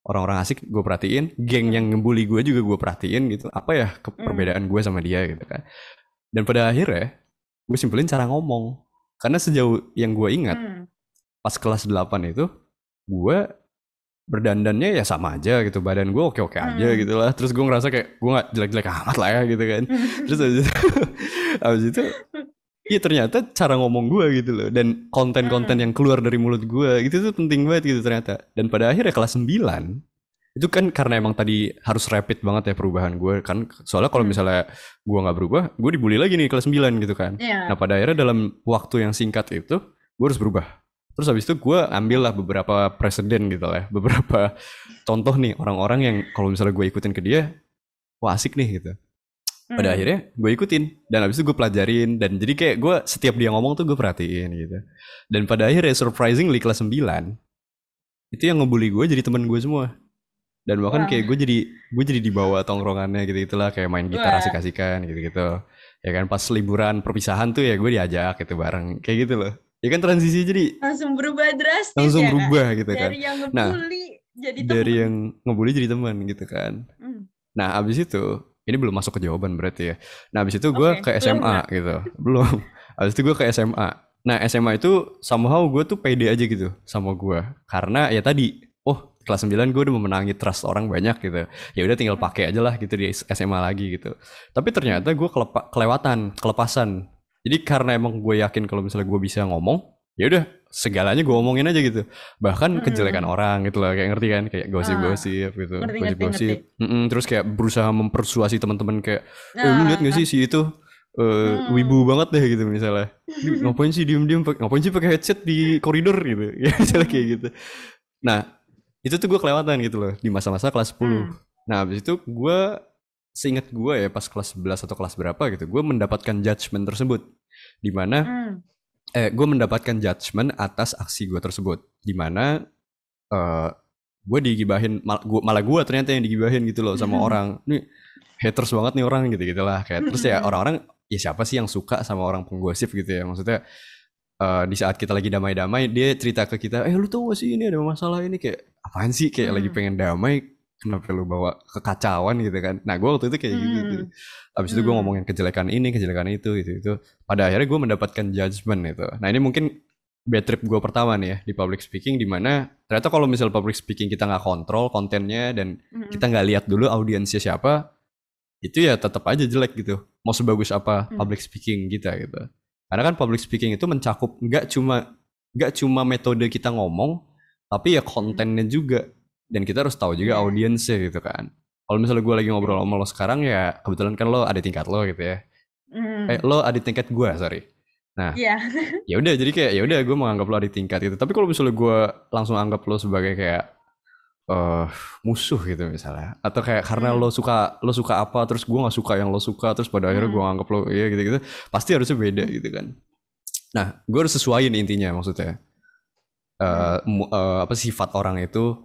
Orang-orang asik gue perhatiin, geng yang ngebully gue juga gue perhatiin gitu. Apa ya Hmm. perbedaan gue sama dia gitu kan. Dan pada akhirnya gue simpelin cara ngomong. Karena sejauh yang gue ingat Hmm. pas kelas 8 itu gue berdandannya ya sama aja gitu badan gue oke-oke aja Hmm. gitu lah terus gue ngerasa kayak gue nggak jelek-jelek amat lah ya gitu kan terus habis itu habis itu iya ternyata cara ngomong gue gitu loh dan konten-konten Hmm. yang keluar dari mulut gue gitu tuh penting banget gitu ternyata dan pada akhirnya kelas 9 itu kan karena emang tadi harus rapid banget ya perubahan gue kan soalnya kalau Hmm. misalnya gue nggak berubah gue dibully lagi nih kelas 9 gitu kan Iya. Nah pada akhirnya dalam waktu yang singkat itu gue harus berubah. Terus habis itu gue ambil lah beberapa presiden gitu lah, ya. beberapa contoh nih orang-orang yang kalau misalnya gue ikutin ke dia, wah asik nih gitu. Pada Hmm. akhirnya gue ikutin dan habis itu gue pelajarin dan jadi kayak gue setiap dia ngomong tuh gue perhatiin gitu. Dan pada akhirnya surprisingly kelas 9 itu yang ngebully gue jadi teman gue semua. Dan bahkan kayak gue jadi gue jadi dibawa tongkrongannya gitu gitulah kayak main gitar asik-asikan gitu gitu. Ya kan pas liburan perpisahan tuh ya gue diajak gitu bareng kayak gitu loh. Ya kan transisi jadi langsung berubah drastis langsung ya, berubah gitu kan. Dari yang Nah, jadi Dari teman. yang ngebully jadi teman gitu kan. Hmm. Nah abis itu ini belum masuk ke jawaban berarti ya. Nah abis itu gue Oke, ke belum SMA gitu. Belum. Abis itu gue ke SMA. Nah SMA itu somehow gue tuh pede aja gitu sama gue. Karena ya tadi, kelas 9 gue udah memenangi trust orang banyak gitu. Ya udah tinggal pakai aja lah gitu di SMA lagi gitu. Tapi ternyata gue kelepa- kelewatan, kelepasan. Jadi karena emang gue yakin kalau misalnya gue bisa ngomong, ya udah segalanya gue omongin aja gitu. Bahkan Mm-mm. kejelekan orang gitu loh, kayak ngerti kan? Kayak gosip-gosip gitu, Ngerti, ngerti, gosip-gosip. Mm-mm, terus kayak berusaha mempersuasi teman-teman kayak eh, lu Nah, lihat gak sih si itu eh, Hmm. wibu banget deh gitu misalnya ngapain sih diem-diem ngapain sih pakai headset di koridor gitu ya misalnya kayak gitu nah itu tuh gue kelewatan gitu loh di masa-masa kelas 10 Hmm. nah habis itu gue seingat gue ya pas kelas 11 atau kelas berapa gitu gue mendapatkan judgement tersebut. Di mana hmm. eh gue mendapatkan judgement atas aksi gue tersebut. Di mana eh gue digibahin mal, gua, malah gue ternyata yang digibahin gitu loh sama orang. Nih haters banget nih orang gitu gitulah kayak terus ya orang-orang ya siapa sih yang suka sama orang penggosip gitu ya? Maksudnya eh, di saat kita lagi damai-damai dia cerita ke kita eh lu tau gak sih ini ada masalah ini? Kayak apaan sih kayak lagi Hmm. pengen damai kenapa lu bawa kekacauan gitu kan nah gue waktu itu kayak gitu Hmm. tuh abis itu gue Hmm. ngomongin kejelekan ini kejelekan itu gitu itu pada akhirnya gue mendapatkan judgement itu nah ini mungkin bad trip gue pertama nih ya di public speaking di mana ternyata kalau misal public speaking kita nggak kontrol kontennya dan Hmm. kita nggak lihat dulu audiensnya siapa itu ya tetap aja jelek gitu mau sebagus apa Hmm. public speaking kita gitu karena kan public speaking itu mencakup nggak cuma nggak cuma metode kita ngomong tapi ya kontennya juga dan kita harus tahu juga Iya. audiensnya gitu kan kalau misalnya gue lagi ngobrol sama lo sekarang ya kebetulan kan lo ada tingkat lo gitu ya Hmm. eh lo ada tingkat gue sorry nah Iya. ya udah jadi kayak ya udah gue menganggap lo ada tingkat itu tapi kalau misalnya gue langsung anggap lo sebagai kayak eh musuh gitu misalnya atau kayak karena Hmm. lo suka lo suka apa terus gue nggak suka yang lo suka terus pada akhirnya Hmm. gue anggap lo iya gitu gitu pasti harusnya beda gitu kan nah gue harus sesuaiin intinya maksudnya Mu- eh, apa sifat orang itu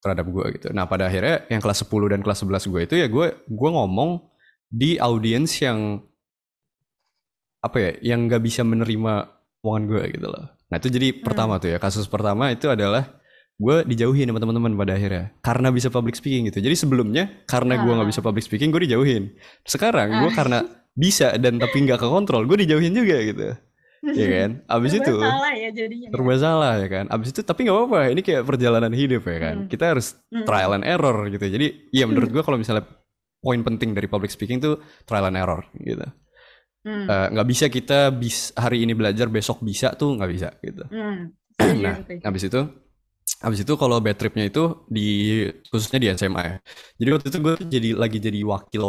terhadap gue gitu. Nah pada akhirnya yang kelas 10 dan kelas 11 gue itu ya gue gue ngomong di audiens yang apa ya yang nggak bisa menerima omongan gue gitu loh. Nah itu jadi pertama tuh ya. Kasus pertama itu adalah gue dijauhin sama teman-teman pada akhirnya karena bisa public speaking gitu. Jadi sebelumnya karena gue nggak Ah. bisa public speaking gue dijauhin. Sekarang gue karena bisa dan tapi nggak kekontrol gue dijauhin juga gitu ya kan abis itu salah ya jadinya. ya. serba salah ya kan abis itu tapi nggak apa-apa ini kayak perjalanan hidup ya kan Hmm. kita harus Hmm. trial and error gitu jadi iya menurut gue kalau misalnya poin penting dari public speaking tuh trial and error gitu Hmm. Eh, nggak bisa kita bis hari ini belajar besok bisa tuh nggak bisa gitu Hmm. Nah habis itu habis itu kalau bad tripnya itu di khususnya di SMA ya jadi waktu itu gue jadi lagi jadi wakil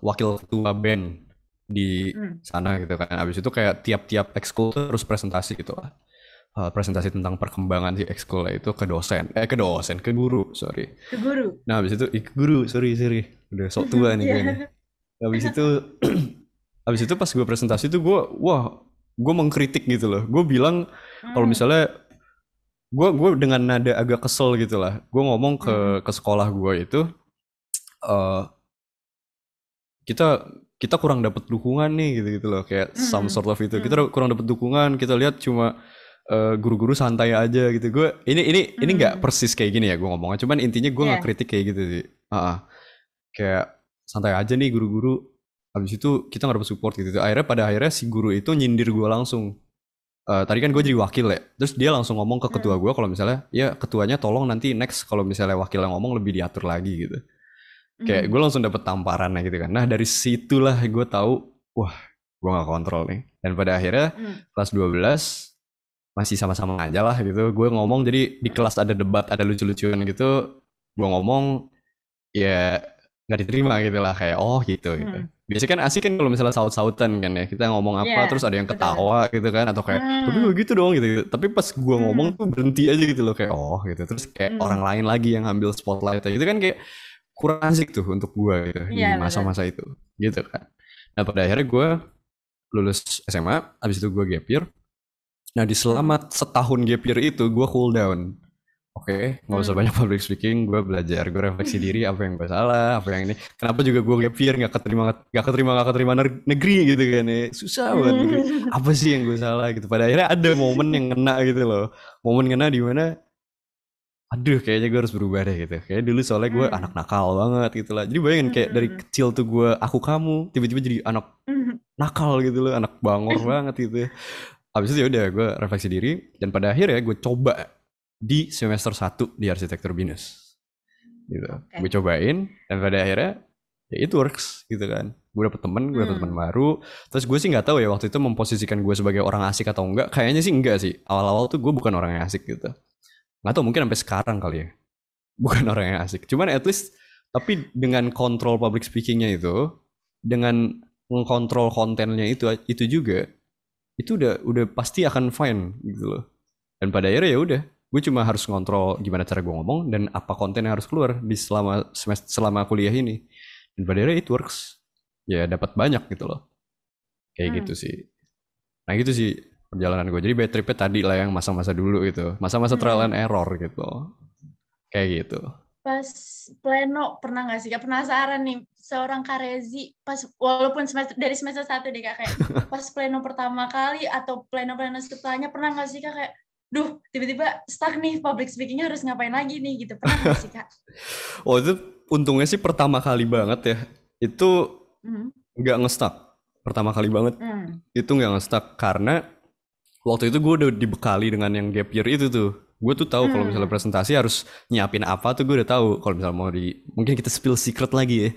wakil ketua band di Hmm. sana gitu kan habis itu kayak tiap-tiap ekskul tuh harus presentasi gitu lah Eh, presentasi tentang perkembangan si ekskulnya itu ke dosen eh ke dosen ke guru sorry Ke guru. Nah habis itu, ih guru, sorry, sorry. Udah sok tua nih Iya. kayaknya. Habis itu, habis itu pas gue presentasi tuh gue, wah, gue mengkritik gitu loh. Gue bilang kalau Hmm. misalnya, gue gue dengan nada agak kesel gitu lah. Gue ngomong ke ke sekolah gue itu, eh kita kita kurang dapat dukungan nih gitu gitu loh. Kayak some Hmm. sort of itu. Kita kurang dapat dukungan. Kita lihat cuma eh, guru-guru santai aja gitu. Gue ini ini ini nggak Hmm. persis kayak gini ya gue ngomongnya. Cuman intinya gue nggak Iya. kritik kayak gitu sih. Ah, ah. kayak santai aja nih guru-guru. Habis itu kita nggak dapet support gitu. Akhirnya pada akhirnya si guru itu nyindir gue langsung. Eh, tadi kan gue jadi wakil ya. Terus dia langsung ngomong ke ketua gue kalau misalnya ya ketuanya tolong nanti next kalau misalnya wakil yang ngomong lebih diatur lagi gitu. Kayak Hmm. gue langsung dapet tamparannya gitu kan. Nah dari situlah gue tahu wah gue nggak kontrol nih. Dan pada akhirnya Hmm. kelas 12 masih sama-sama aja lah gitu. Gue ngomong jadi di kelas ada debat, ada lucu-lucuan gitu. Gue ngomong ya nggak diterima gitu lah kayak oh gitu gitu. Hmm. Biasanya kan asik kan kalau misalnya saut-sautan kan ya. Kita ngomong apa Iya, terus ada yang betul. ketawa gitu kan atau kayak Hmm. tapi gitu dong gitu, gitu. Tapi pas gue ngomong Hmm. tuh berhenti aja gitu loh kayak oh gitu. Terus kayak Hmm. orang lain lagi yang ambil spotlight itu kan kayak kurang asik tuh untuk gue gitu di Iya, masa-masa itu gitu kan. Nah pada akhirnya gue lulus SMA, habis itu gue gap year. Nah di selama setahun gap year itu gue cool down. Oke, nggak usah Hmm. banyak public speaking, gue belajar, gue refleksi diri apa yang gue salah, apa yang ini. Kenapa juga gue gap year nggak keterima, nggak keterima, nggak keterima negeri gitu kan ya. Susah banget negeri. Apa sih yang gue salah gitu. Pada akhirnya ada momen yang kena gitu loh. Momen kena di mana aduh kayaknya gue harus berubah deh gitu. Kayak dulu soalnya gue Hmm. anak nakal banget gitu lah. Jadi bayangin kayak dari Hmm. kecil tuh gue aku kamu, tiba-tiba jadi anak Hmm. nakal gitu loh, anak bangor banget gitu. Habis itu ya udah gue refleksi diri dan pada akhirnya gue coba di semester 1 di arsitektur binus. Gitu. Oke. Gue cobain dan pada akhirnya ya it works gitu kan. Gue dapet temen, gue dapet Hmm. temen baru. Terus gue sih nggak tahu ya waktu itu memposisikan gue sebagai orang asik atau enggak. Kayaknya sih enggak sih. Awal-awal tuh gue bukan orang yang asik gitu. Nggak tahu mungkin sampai sekarang kali ya. Bukan orang yang asik. Cuman at least tapi dengan kontrol public speakingnya itu, dengan mengkontrol kontennya itu itu juga itu udah udah pasti akan fine gitu loh. Dan pada akhirnya ya udah, gue cuma harus ngontrol gimana cara gue ngomong dan apa konten yang harus keluar di selama semester selama kuliah ini. Dan pada akhirnya it works. Ya dapat banyak gitu loh. Kayak Hmm. gitu sih. Nah gitu sih perjalanan gue. Jadi bad tripnya tadi lah yang masa-masa dulu gitu. Masa-masa Hmm. trial and error gitu. Kayak gitu. Pas pleno pernah nggak sih kak penasaran nih seorang Karezi pas walaupun semester dari semester satu deh kak kayak pas pleno pertama kali atau pleno-pleno setelahnya pernah nggak sih kak kayak duh tiba-tiba stuck nih public speakingnya harus ngapain lagi nih gitu pernah nggak sih kak? Oh itu untungnya sih pertama kali banget ya. Itu Hmm. nggak nge-stuck. Pertama kali banget Hmm. itu nggak nge-stuck karena waktu itu gue udah dibekali dengan yang gap year itu tuh. Gue tuh tahu kalau Hmm. misalnya presentasi harus nyiapin apa tuh gue udah tahu. Kalau misalnya mau di mungkin kita spill secret lagi ya.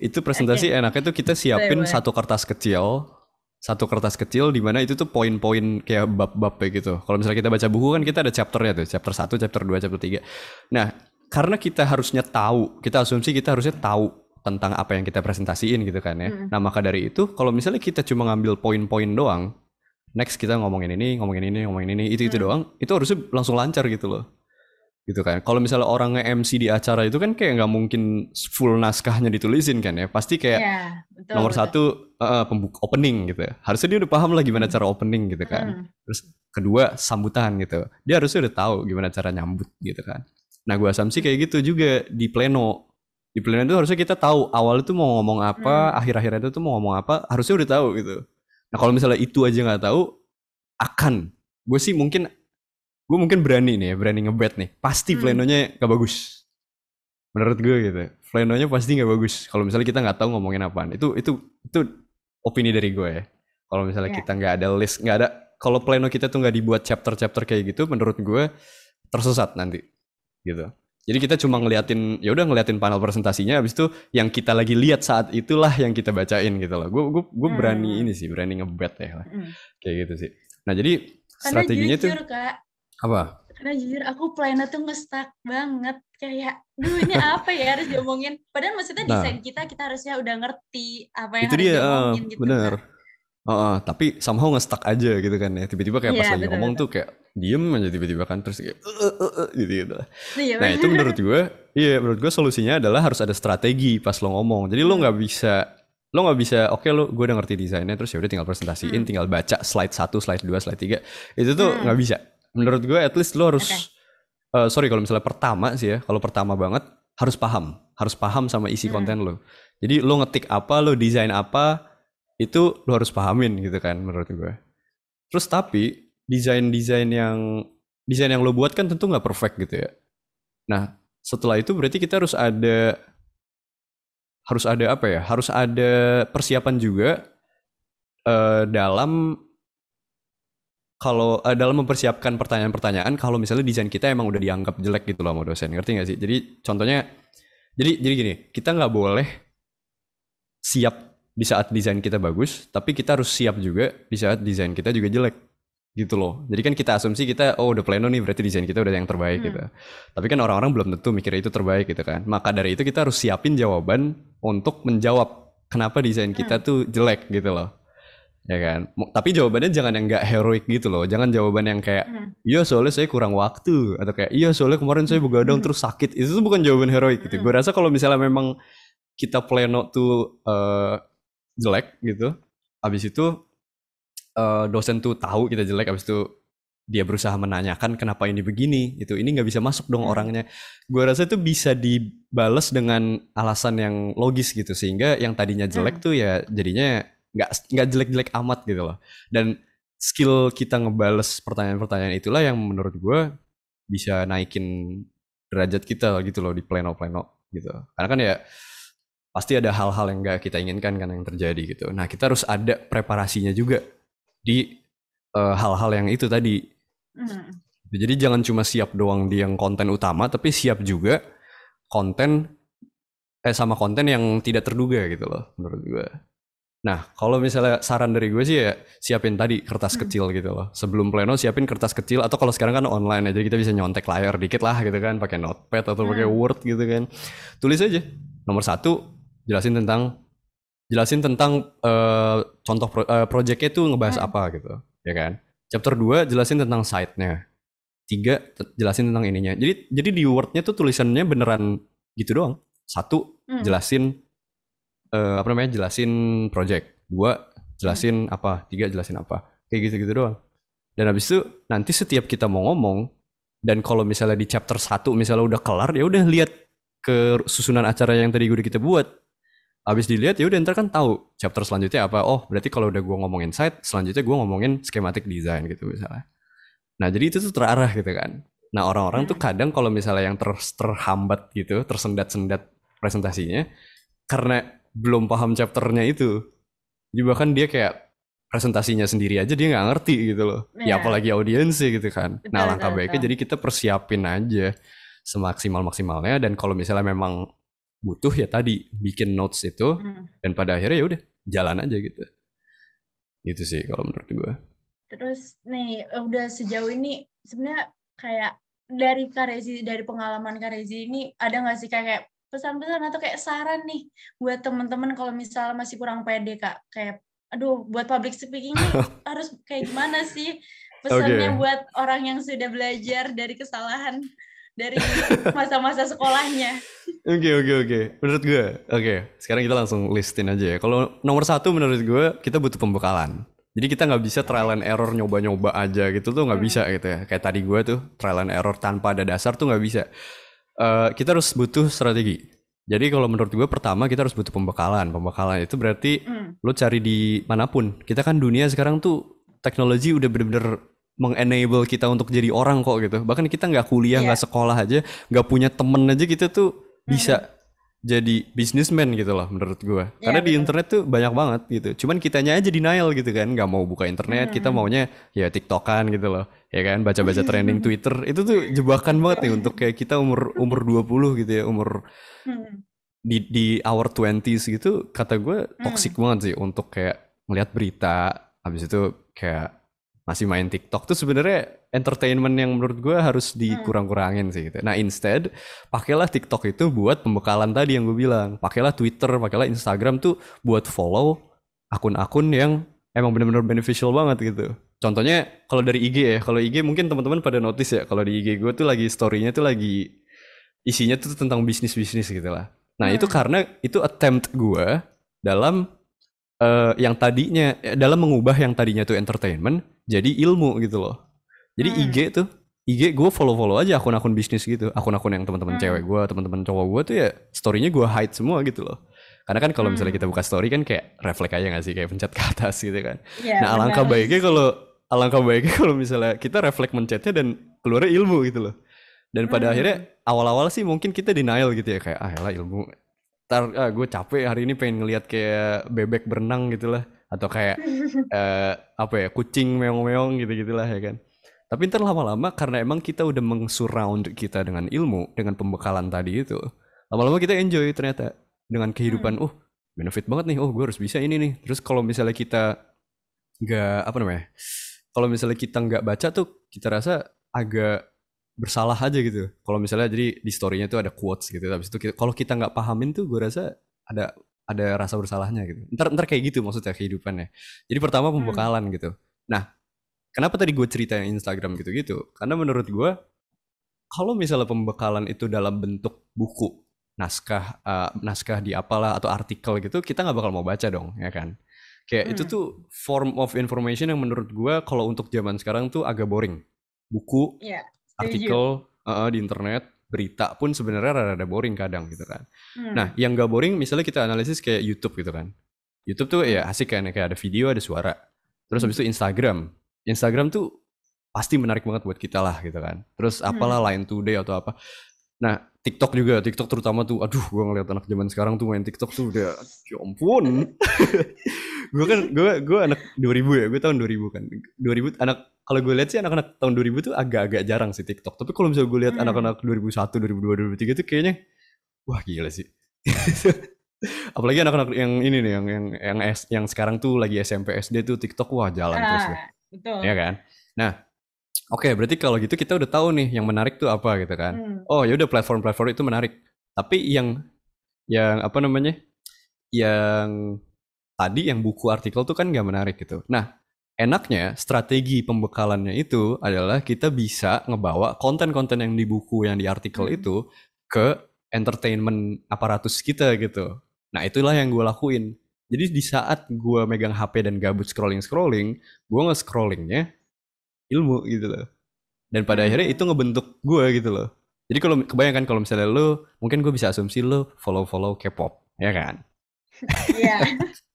Itu presentasi enaknya tuh kita siapin boleh. satu kertas kecil, satu kertas kecil di mana itu tuh poin-poin kayak bab-bab kayak gitu. Kalau misalnya kita baca buku kan kita ada chapternya tuh, chapter 1, chapter 2, chapter 3. Nah, karena kita harusnya tahu, kita asumsi kita harusnya tahu tentang apa yang kita presentasiin gitu kan ya. Mm. Nah, maka dari itu kalau misalnya kita cuma ngambil poin-poin doang, next kita ngomongin ini, ngomongin ini, ngomongin ini, itu itu Hmm. doang, itu harusnya langsung lancar gitu loh. Gitu kan. Kalau misalnya orang nge-MC di acara itu kan kayak nggak mungkin full naskahnya ditulisin kan ya. Pasti kayak Iya, betul. nomor betul. satu eh, pembuk opening gitu. Harusnya dia udah paham lah gimana cara opening gitu kan. Hmm. Terus kedua sambutan gitu. Dia harusnya udah tahu gimana cara nyambut gitu kan. Nah gue asumsi kayak gitu juga di pleno. Di pleno itu harusnya kita tahu awal itu mau ngomong apa, akhir-akhir itu tuh mau ngomong apa, harusnya udah tahu gitu. Nah kalau misalnya itu aja nggak tahu, akan. Gue sih mungkin, gue mungkin berani nih ya, berani ngebet nih. Pasti Hmm. plenonya gak bagus. Menurut gue gitu. Plenonya pasti nggak bagus. Kalau misalnya kita nggak tahu ngomongin apaan. Itu itu itu opini dari gue ya. Kalau misalnya Ya. kita nggak ada list, nggak ada. Kalau pleno kita tuh nggak dibuat chapter-chapter kayak gitu, menurut gue tersesat nanti. Gitu. Jadi kita cuma ngeliatin, ya udah ngeliatin panel presentasinya, habis itu yang kita lagi lihat saat itulah yang kita bacain gitu loh. Gue gue gue berani Hmm. ini sih, berani ngebet ya lah. Mm. kayak gitu sih. Nah jadi Karena strateginya tuh jujur kak, apa? karena jujur aku planner tuh nge-stuck banget kayak, duh ini apa ya harus diomongin. Padahal maksudnya Nah. desain kita kita harusnya udah ngerti apa yang itu harus dia, eh, diomongin gitu. bener. Kak. Heeh, tapi somehow nge-stuck aja gitu kan ya. Tiba-tiba kayak pas Iya, lagi betul, ngomong betul. tuh kayak diem aja tiba-tiba kan terus kayak "Eh, eh, eh, eh," gitu gitu. Iya, Nah bener. itu menurut gue, iya menurut gue solusinya adalah harus ada strategi pas lo ngomong. Jadi lo Hmm. nggak bisa, lo nggak bisa, oke lo gue udah ngerti desainnya, terus ya udah tinggal presentasiin, Hmm. tinggal baca slide 1, slide 2, slide 3. Itu tuh Hmm. nggak bisa. Menurut gue at least lo harus, Oke. eh, sorry kalau misalnya pertama sih ya, kalau pertama banget harus paham, harus paham sama isi Hmm. konten lo. Jadi lo ngetik apa, lo desain apa, itu lo harus pahamin gitu kan menurut gue. Terus tapi desain-desain yang desain yang lo buat kan tentu nggak perfect gitu ya. Nah setelah itu berarti kita harus ada harus ada apa ya? Harus ada persiapan juga eh, dalam kalau eh, dalam mempersiapkan pertanyaan-pertanyaan kalau misalnya desain kita emang udah dianggap jelek gitu loh sama dosen ngerti nggak sih? Jadi contohnya jadi jadi gini kita nggak boleh siap di saat desain kita bagus, tapi kita harus siap juga di saat desain kita juga jelek gitu loh. Jadi kan kita asumsi kita oh udah pleno nih berarti desain kita udah yang terbaik Hmm. gitu. Tapi kan orang-orang belum tentu mikirnya itu terbaik gitu kan. Maka dari itu kita harus siapin jawaban untuk menjawab kenapa desain kita tuh jelek gitu loh. Ya kan. Tapi jawabannya jangan yang nggak heroik gitu loh. Jangan jawaban yang kayak Hmm. iya soalnya saya kurang waktu atau kayak iya soalnya kemarin saya begadang Hmm. terus sakit. Itu tuh bukan jawaban heroik gitu. Hmm. Gue rasa kalau misalnya memang kita pleno tuh eh, jelek gitu. Habis itu eh, dosen tuh tahu kita jelek habis itu dia berusaha menanyakan kenapa ini begini itu ini nggak bisa masuk dong Hmm. orangnya gue rasa itu bisa dibales dengan alasan yang logis gitu sehingga yang tadinya jelek Hmm. tuh ya jadinya nggak nggak jelek-jelek amat gitu loh dan skill kita ngebales pertanyaan-pertanyaan itulah yang menurut gue bisa naikin derajat kita gitu loh di pleno-pleno gitu karena kan ya pasti ada hal-hal yang nggak kita inginkan kan yang terjadi gitu nah kita harus ada preparasinya juga di eh, hal-hal yang itu tadi Hmm. jadi jangan cuma siap doang di yang konten utama, tapi siap juga konten eh sama konten yang tidak terduga gitu loh menurut gue. Nah kalau misalnya saran dari gue sih ya siapin tadi kertas Hmm. kecil gitu loh. Sebelum pleno siapin kertas kecil atau kalau sekarang kan online aja kita bisa nyontek layar dikit lah gitu kan, pakai notepad atau pakai Hmm. word gitu kan. Tulis aja. Nomor satu jelasin tentang jelasin tentang eh, contoh pro, eh, projectnya tuh ngebahas Hmm. apa gitu, ya kan? Chapter 2 jelasin tentang site-nya. Tiga jelasin tentang ininya. Jadi jadi di Word-nya tuh tulisannya beneran gitu doang. Satu Hmm. jelasin eh, apa namanya? Jelasin project. Dua jelasin Hmm. apa? Tiga jelasin apa? Kayak gitu-gitu doang. Dan habis itu nanti setiap kita mau ngomong dan kalau misalnya di chapter 1 misalnya udah kelar ya udah lihat ke susunan acara yang tadi udah kita buat. Habis dilihat ya udah ntar kan tahu chapter selanjutnya apa. Oh, berarti kalau udah gua ngomongin site, selanjutnya gua ngomongin schematic design gitu misalnya. Nah, jadi itu tuh terarah gitu kan. Nah, orang-orang tuh Hmm. kadang kalau misalnya yang ter terhambat gitu, tersendat-sendat presentasinya karena belum paham chapternya itu. Jadi bahkan dia kayak presentasinya sendiri aja dia nggak ngerti gitu loh. Ya Iya. apalagi audiensnya gitu kan. nah, langkah betul, baiknya betul. jadi kita persiapin aja semaksimal-maksimalnya dan kalau misalnya memang butuh ya tadi bikin notes itu Hmm. dan pada akhirnya ya udah jalan aja gitu. Gitu sih kalau menurut gue. Terus nih udah sejauh ini sebenarnya kayak dari Karezi dari pengalaman Karezi ini ada nggak sih kayak pesan-pesan atau kayak saran nih buat temen-temen kalau misalnya masih kurang pede kak kayak aduh buat public speaking nih harus kayak gimana sih pesannya Oke. buat orang yang sudah belajar dari kesalahan dari masa-masa sekolahnya. Oke oke oke. Menurut gue, oke. Sekarang kita langsung listin aja ya. Kalau nomor satu menurut gue kita butuh pembekalan. Jadi kita nggak bisa trial and error nyoba-nyoba aja gitu tuh nggak Hmm. bisa gitu ya. Kayak tadi gue tuh trial and error tanpa ada dasar tuh nggak bisa. Eh, kita harus butuh strategi. Jadi kalau menurut gue pertama kita harus butuh pembekalan. Pembekalan itu berarti Hmm. lo cari di mana pun. Kita kan dunia sekarang tuh teknologi udah bener-bener mengenable kita untuk jadi orang kok gitu. Bahkan kita nggak kuliah, Iya. nggak sekolah aja, nggak punya temen aja kita tuh bisa jadi businessman gitu loh menurut gue. Karena di betul. internet tuh banyak banget gitu. Cuman kitanya aja denial gitu kan, nggak mau buka internet. Kita maunya ya tiktokan gitu loh, ya kan baca-baca trending Twitter. Itu tuh jebakan banget nih untuk kayak kita umur umur 20 gitu ya, umur Hmm. di di our 20s gitu kata gue toxic banget sih untuk kayak ngelihat berita habis itu kayak masih main TikTok tuh sebenarnya entertainment yang menurut gue harus dikurang-kurangin sih gitu. Nah instead pakailah TikTok itu buat pembekalan tadi yang gue bilang. Pakailah Twitter, pakailah Instagram tuh buat follow akun-akun yang emang bener-bener beneficial banget gitu. Contohnya kalau dari IG ya, kalau IG mungkin teman-teman pada notice ya kalau di IG gue tuh lagi story-nya tuh lagi isinya tuh tentang bisnis-bisnis gitu lah. Nah itu karena itu attempt gue dalam eh, yang tadinya eh, dalam mengubah yang tadinya tuh entertainment jadi ilmu gitu loh. Jadi IG tuh IG gue follow-follow aja akun-akun bisnis gitu, akun-akun yang teman-teman cewek gue, teman-teman cowok gue tuh ya story-nya gue hide semua gitu loh. Karena kan kalau misalnya kita buka story kan kayak refleks aja gak sih kayak pencet ke atas gitu kan. Iya, nah alangkah benar. baiknya kalau alangkah baiknya kalau misalnya kita refleks mencetnya dan keluarnya ilmu gitu loh. Dan pada akhirnya awal-awal sih mungkin kita denial gitu ya kayak ah elah ilmu. Ntar ah, gue capek hari ini pengen ngeliat kayak bebek berenang gitu lah atau kayak eh, apa ya kucing meong-meong gitu gitulah ya kan. Tapi ntar lama-lama karena emang kita udah mengsurround kita dengan ilmu dengan pembekalan tadi itu, lama-lama kita enjoy ternyata dengan kehidupan. Oh benefit banget nih. Oh gue harus bisa ini nih. Terus kalau misalnya kita nggak apa namanya, kalau misalnya kita nggak baca tuh kita rasa agak bersalah aja gitu. Kalau misalnya jadi di story-nya tuh ada quotes gitu. Habis itu kita- kalau kita nggak pahamin tuh gue rasa ada ada rasa bersalahnya gitu. Ntar ntar kayak gitu maksudnya kehidupannya. Jadi pertama pembekalan gitu. Nah, kenapa tadi gue cerita yang Instagram gitu-gitu? Karena menurut gue kalau misalnya pembekalan itu dalam bentuk buku, naskah, eh, naskah di apalah atau artikel gitu, kita nggak bakal mau baca dong, ya kan? Kayak itu tuh form of information yang menurut gue kalau untuk zaman sekarang tuh agak boring. Buku, setuju. Artikel eh, di internet, berita pun sebenarnya rada boring kadang gitu kan. Hmm. Nah, yang gak boring misalnya kita analisis kayak YouTube gitu kan. YouTube tuh ya asik kan, kayak ada video, ada suara. Terus habis itu Instagram. Instagram tuh pasti menarik banget buat kita lah gitu kan. Terus apalah Line Today atau apa. Nah, TikTok juga, TikTok terutama tuh, aduh gue ngeliat anak zaman sekarang tuh main TikTok tuh udah, ya ampun. gue kan, gue gue anak 2000 ya, gue tahun 2000 kan. 2000 anak, kalau gue lihat sih anak-anak tahun 2000 tuh agak-agak jarang sih TikTok. Tapi kalau misalnya gue lihat Hmm. anak-anak 2001, 2002, 2003 tuh kayaknya, wah gila sih. Apalagi anak-anak yang ini nih, yang yang yang, S- yang sekarang tuh lagi SMP SD tuh TikTok wah jalan terus deh. Ah, betul. Ya kan? Nah, oke berarti kalau gitu kita udah tahu nih yang menarik tuh apa gitu kan. Hmm. Oh ya udah platform-platform itu menarik. Tapi yang yang apa namanya? Yang tadi yang buku artikel tuh kan nggak menarik gitu. Nah, enaknya strategi pembekalannya itu adalah kita bisa ngebawa konten-konten yang di buku yang di artikel Hmm. itu ke entertainment aparatus kita gitu. Nah, itulah yang gue lakuin. Jadi di saat gue megang HP dan gabut scrolling-scrolling, gue nge-scrollingnya ilmu gitu loh. Dan pada akhirnya itu ngebentuk gue gitu loh. Jadi kalau kebayangkan kalau misalnya lo, mungkin gue bisa asumsi lo follow-follow K-pop, ya kan? Iya.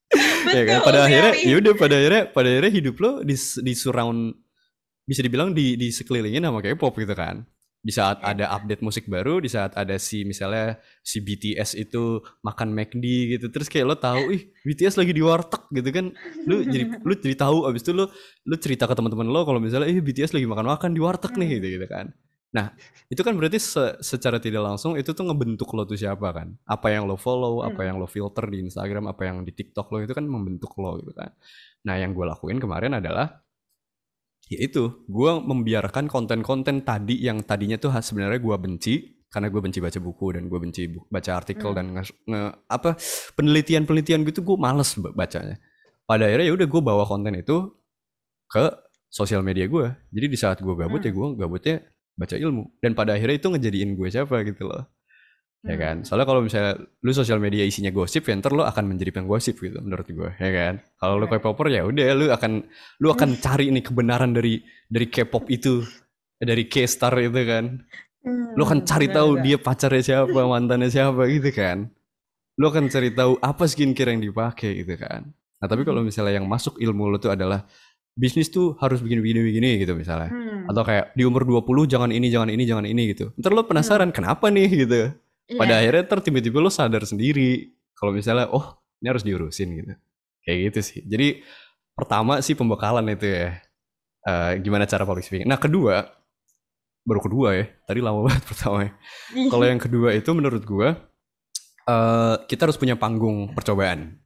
ya kan? Pada akhirnya, sekali. yaudah pada akhirnya, pada akhirnya hidup lo di, di surround, bisa dibilang di, di sekelilingin sama K-pop gitu kan. Di saat Iya. ada update musik baru, di saat ada si misalnya si BTS itu makan McD gitu, terus kayak lo tahu, ih BTS lagi di warteg gitu kan, lu jadi lu jadi tahu, abis itu lo lu cerita ke teman-teman lo kalau misalnya, ih BTS lagi makan-makan di warteg nih gitu gitu kan. Nah itu kan berarti se- secara tidak langsung itu tuh ngebentuk lo tuh siapa kan, apa yang lo follow, apa Hmm. yang lo filter di Instagram, apa yang di TikTok lo itu kan membentuk lo gitu kan. Nah yang gue lakuin kemarin adalah ya itu gue membiarkan konten-konten tadi yang tadinya tuh sebenarnya gue benci karena gue benci baca buku dan gue benci baca artikel Hmm. dan nge, nge- apa penelitian-penelitian gitu gue males ba- bacanya pada akhirnya ya udah gue bawa konten itu ke sosial media gue jadi di saat gue gabut Hmm. ya gue gabutnya baca ilmu. Dan pada akhirnya itu ngejadiin gue siapa gitu loh. Ya Hmm. kan? Soalnya kalau misalnya lu sosial media isinya gosip ya ntar lu akan menjadi penggosip gitu menurut gue ya kan? Kalau lu Right. K-popper ya udah lu akan lu akan cari nih kebenaran dari dari K-pop itu dari K-star itu kan? Hmm, lu akan cari betul, tahu dia pacarnya siapa mantannya siapa gitu kan? Lu akan cari tahu apa skincare yang dipakai gitu kan? Nah tapi kalau misalnya yang masuk ilmu lu tuh adalah bisnis tuh harus begini begini begini gitu misalnya. Hmm. atau kayak di umur 20 jangan ini jangan ini jangan ini gitu. Ntar lo penasaran kenapa nih? gitu. Pada Iya. akhirnya ter tiba-tiba lo sadar sendiri kalau misalnya oh ini harus diurusin gitu. Kayak gitu sih. Jadi pertama sih pembekalan itu ya. Eh, gimana cara public speaking nah kedua baru kedua ya tadi lama banget pertama ya. Kalau yang kedua itu menurut gua eh kita harus punya panggung percobaan.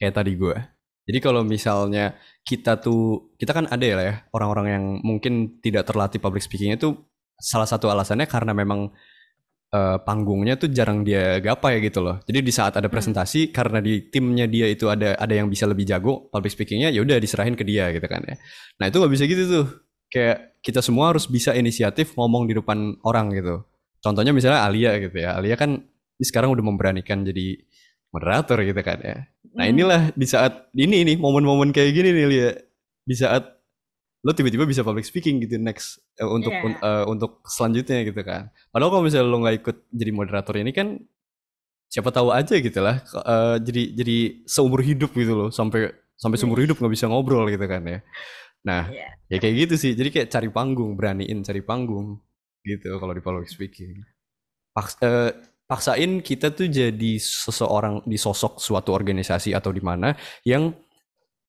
Kayak tadi gua jadi kalau misalnya kita tuh kita kan ada ya lah ya orang-orang yang mungkin tidak terlatih public speakingnya tuh salah satu alasannya karena memang eh, panggungnya tuh jarang dia gapai gitu loh. Jadi di saat ada presentasi karena di timnya dia itu ada ada yang bisa lebih jago public speakingnya ya udah diserahin ke dia gitu kan ya. Nah itu nggak bisa gitu tuh. Kayak kita semua harus bisa inisiatif ngomong di depan orang gitu. Contohnya misalnya Alia gitu ya. Alia kan sekarang udah memberanikan jadi moderator gitu kan ya. Nah Hmm. inilah di saat ini nih momen-momen kayak gini nih Lia. Di saat lo tiba-tiba bisa public speaking gitu next eh, untuk Iya. un- eh, untuk selanjutnya gitu kan. Padahal kalau misalnya lo nggak ikut jadi moderator ini kan siapa tahu aja gitu lah eh, jadi jadi seumur hidup gitu loh sampai sampai seumur hidup nggak bisa ngobrol gitu kan ya. Nah Iya. ya kayak gitu sih. Jadi kayak cari panggung, beraniin cari panggung gitu kalau di public speaking. Paks- eh, paksain kita tuh jadi seseorang di sosok suatu organisasi atau di mana yang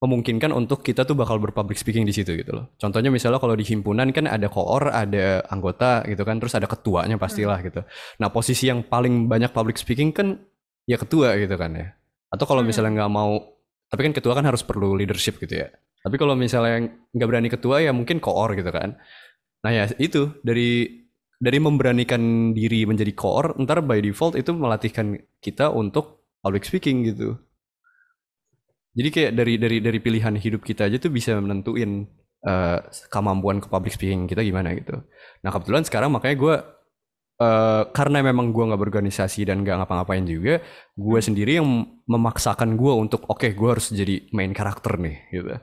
memungkinkan untuk kita tuh bakal berpublic speaking di situ gitu loh. Contohnya misalnya kalau di himpunan kan ada koor, ada anggota gitu kan, terus ada ketuanya pastilah gitu. Nah posisi yang paling banyak public speaking kan ya ketua gitu kan ya. Atau kalau Hmm. misalnya nggak mau, tapi kan ketua kan harus perlu leadership gitu ya. Tapi kalau misalnya nggak berani ketua ya mungkin koor gitu kan. Nah ya itu dari dari memberanikan diri menjadi koor, ntar by default itu melatihkan kita untuk public speaking gitu. Jadi kayak dari dari dari pilihan hidup kita aja tuh bisa menentuin eh, kemampuan ke public speaking kita gimana gitu. Nah kebetulan sekarang makanya gue eh, karena memang gue nggak berorganisasi dan nggak ngapa-ngapain juga, gue sendiri yang memaksakan gue untuk oke gue harus jadi main karakter nih gitu.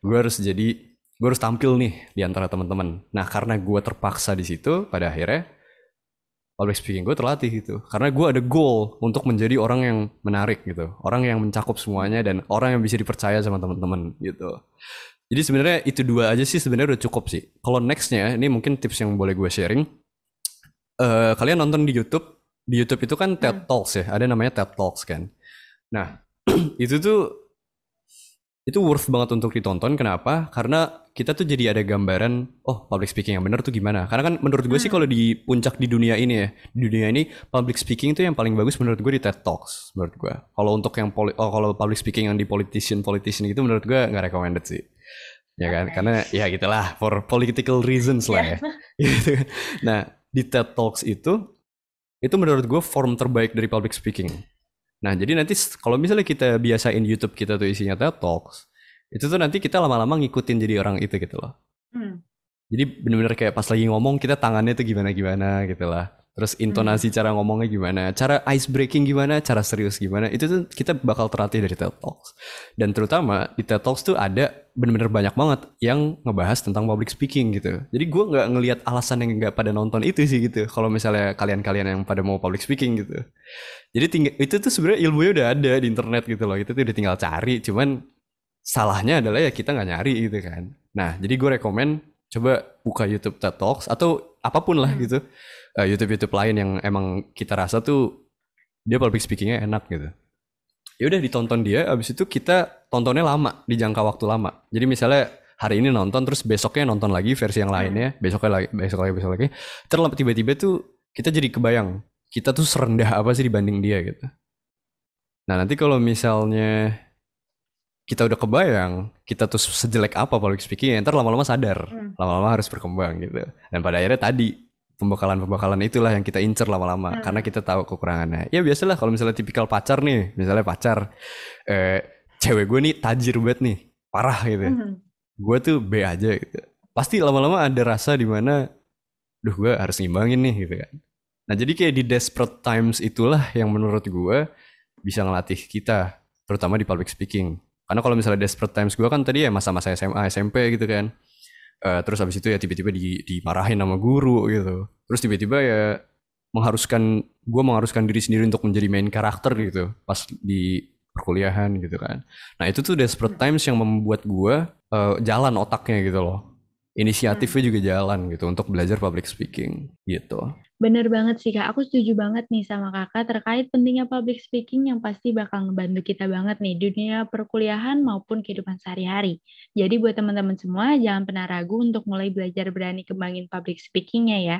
Gue harus jadi gue harus tampil nih di antara teman-teman. Nah karena gue terpaksa di situ pada akhirnya public speaking gue terlatih gitu. Karena gue ada goal untuk menjadi orang yang menarik gitu. Orang yang mencakup semuanya dan orang yang bisa dipercaya sama teman-teman gitu. Jadi sebenarnya itu dua aja sih sebenarnya udah cukup sih. Kalau nextnya ini mungkin tips yang boleh gue sharing. Eh kalian nonton di YouTube. Di YouTube itu kan TED Talks ya. Ada namanya TED Talks kan. Nah itu tuh itu worth banget untuk ditonton. Kenapa? Karena kita tuh jadi ada gambaran oh public speaking yang bener tuh gimana? Karena kan menurut gue sih kalau di puncak di dunia ini ya di dunia ini public speaking itu yang paling bagus menurut gue di TED Talks menurut gue. Kalau untuk yang poli- oh, kalau public speaking yang di politician politician gitu menurut gue nggak recommended sih. Ya kan? Oke. karena ya gitulah for political reasons lah ya. Gitu kan. nah di TED Talks itu itu menurut gue form terbaik dari public speaking Nah, jadi nanti kalau misalnya kita biasain YouTube kita tuh isinya TED Talks, itu tuh nanti kita lama-lama ngikutin jadi orang itu gitu loh. Hmm. Jadi bener-bener kayak pas lagi ngomong kita tangannya tuh gimana-gimana gitu lah. Terus intonasi cara ngomongnya gimana, cara ice breaking gimana, cara serius gimana, itu tuh kita bakal terlatih dari TED Talks. Dan terutama di TED Talks tuh ada bener-bener banyak banget yang ngebahas tentang public speaking gitu. Jadi gue nggak ngelihat alasan yang nggak pada nonton itu sih gitu. Kalau misalnya kalian-kalian yang pada mau public speaking gitu. Jadi tinggal itu tuh sebenarnya ilmunya udah ada di internet gitu loh. Itu tuh udah tinggal cari. Cuman salahnya adalah ya kita nggak nyari gitu kan. Nah jadi gue rekomen coba buka YouTube TED Talks atau apa pun lah gitu. Eh, YouTube-YouTube lain yang emang kita rasa tuh dia public speakingnya enak gitu. Ya udah ditonton dia, abis itu kita tontonnya lama di jangka waktu lama. Jadi misalnya hari ini nonton terus besoknya nonton lagi versi yang lainnya, besoknya lagi, besok lagi, besok lagi. Terus tiba-tiba tuh kita jadi kebayang kita tuh serendah apa sih dibanding dia gitu. Nah nanti kalau misalnya kita udah kebayang kita tuh sejelek apa public speaking, ntar lama-lama sadar, Hmm. lama-lama harus berkembang gitu. Dan pada akhirnya tadi pembekalan-pembekalan itulah yang kita incer lama-lama Hmm. karena kita tahu kekurangannya. Ya biasalah kalau misalnya tipikal pacar nih, misalnya pacar eh cewek gue nih tajir banget nih, parah gitu. Hmm. Gue tuh B aja gitu. Pasti lama-lama ada rasa di mana duh gue harus ngimbangin nih gitu kan. Nah jadi kayak di desperate times itulah yang menurut gue bisa ngelatih kita, terutama di public speaking. Karena kalau misalnya desperate times gue kan tadi ya masa-masa SMA, SMP gitu kan. Eh, terus habis itu ya tiba-tiba di, dimarahin sama guru gitu. Terus tiba-tiba ya mengharuskan gue mengharuskan diri sendiri untuk menjadi main karakter gitu pas di perkuliahan gitu kan. Nah itu tuh desperate times yang membuat gue eh, jalan otaknya gitu loh. Inisiatifnya juga jalan gitu untuk belajar public speaking gitu. Bener banget sih Kak, aku setuju banget nih sama Kakak terkait pentingnya public speaking yang pasti bakal ngebantu kita banget nih dunia perkuliahan maupun kehidupan sehari-hari. Jadi buat teman-teman semua jangan pernah ragu untuk mulai belajar berani kembangin public speakingnya ya.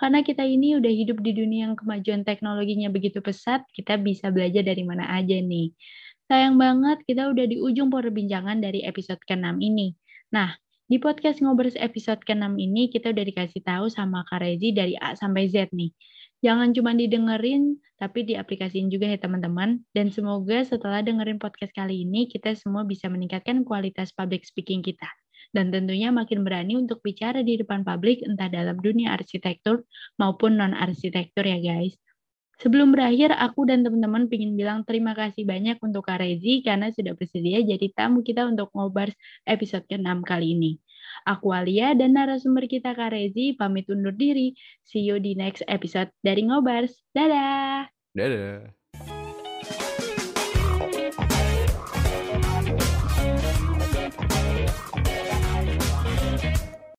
Karena kita ini udah hidup di dunia yang kemajuan teknologinya begitu pesat, kita bisa belajar dari mana aja nih. Sayang banget kita udah di ujung perbincangan dari episode ke-6 ini. Nah, di podcast Ngobrol episode ke-6 ini kita udah dikasih tahu sama Kak Rezi dari A sampai Z nih. Jangan cuma didengerin, tapi diaplikasiin juga ya teman-teman. Dan semoga setelah dengerin podcast kali ini, kita semua bisa meningkatkan kualitas public speaking kita. Dan tentunya makin berani untuk bicara di depan publik, entah dalam dunia arsitektur maupun non-arsitektur ya guys. Sebelum berakhir, aku dan teman-teman ingin bilang terima kasih banyak untuk Kak Rezi karena sudah bersedia jadi tamu kita untuk ngobars episode ke-6 kali ini. Aku Alia dan narasumber kita Kak Rezi pamit undur diri. See you di next episode dari Ngobars. Dadah! Dadah!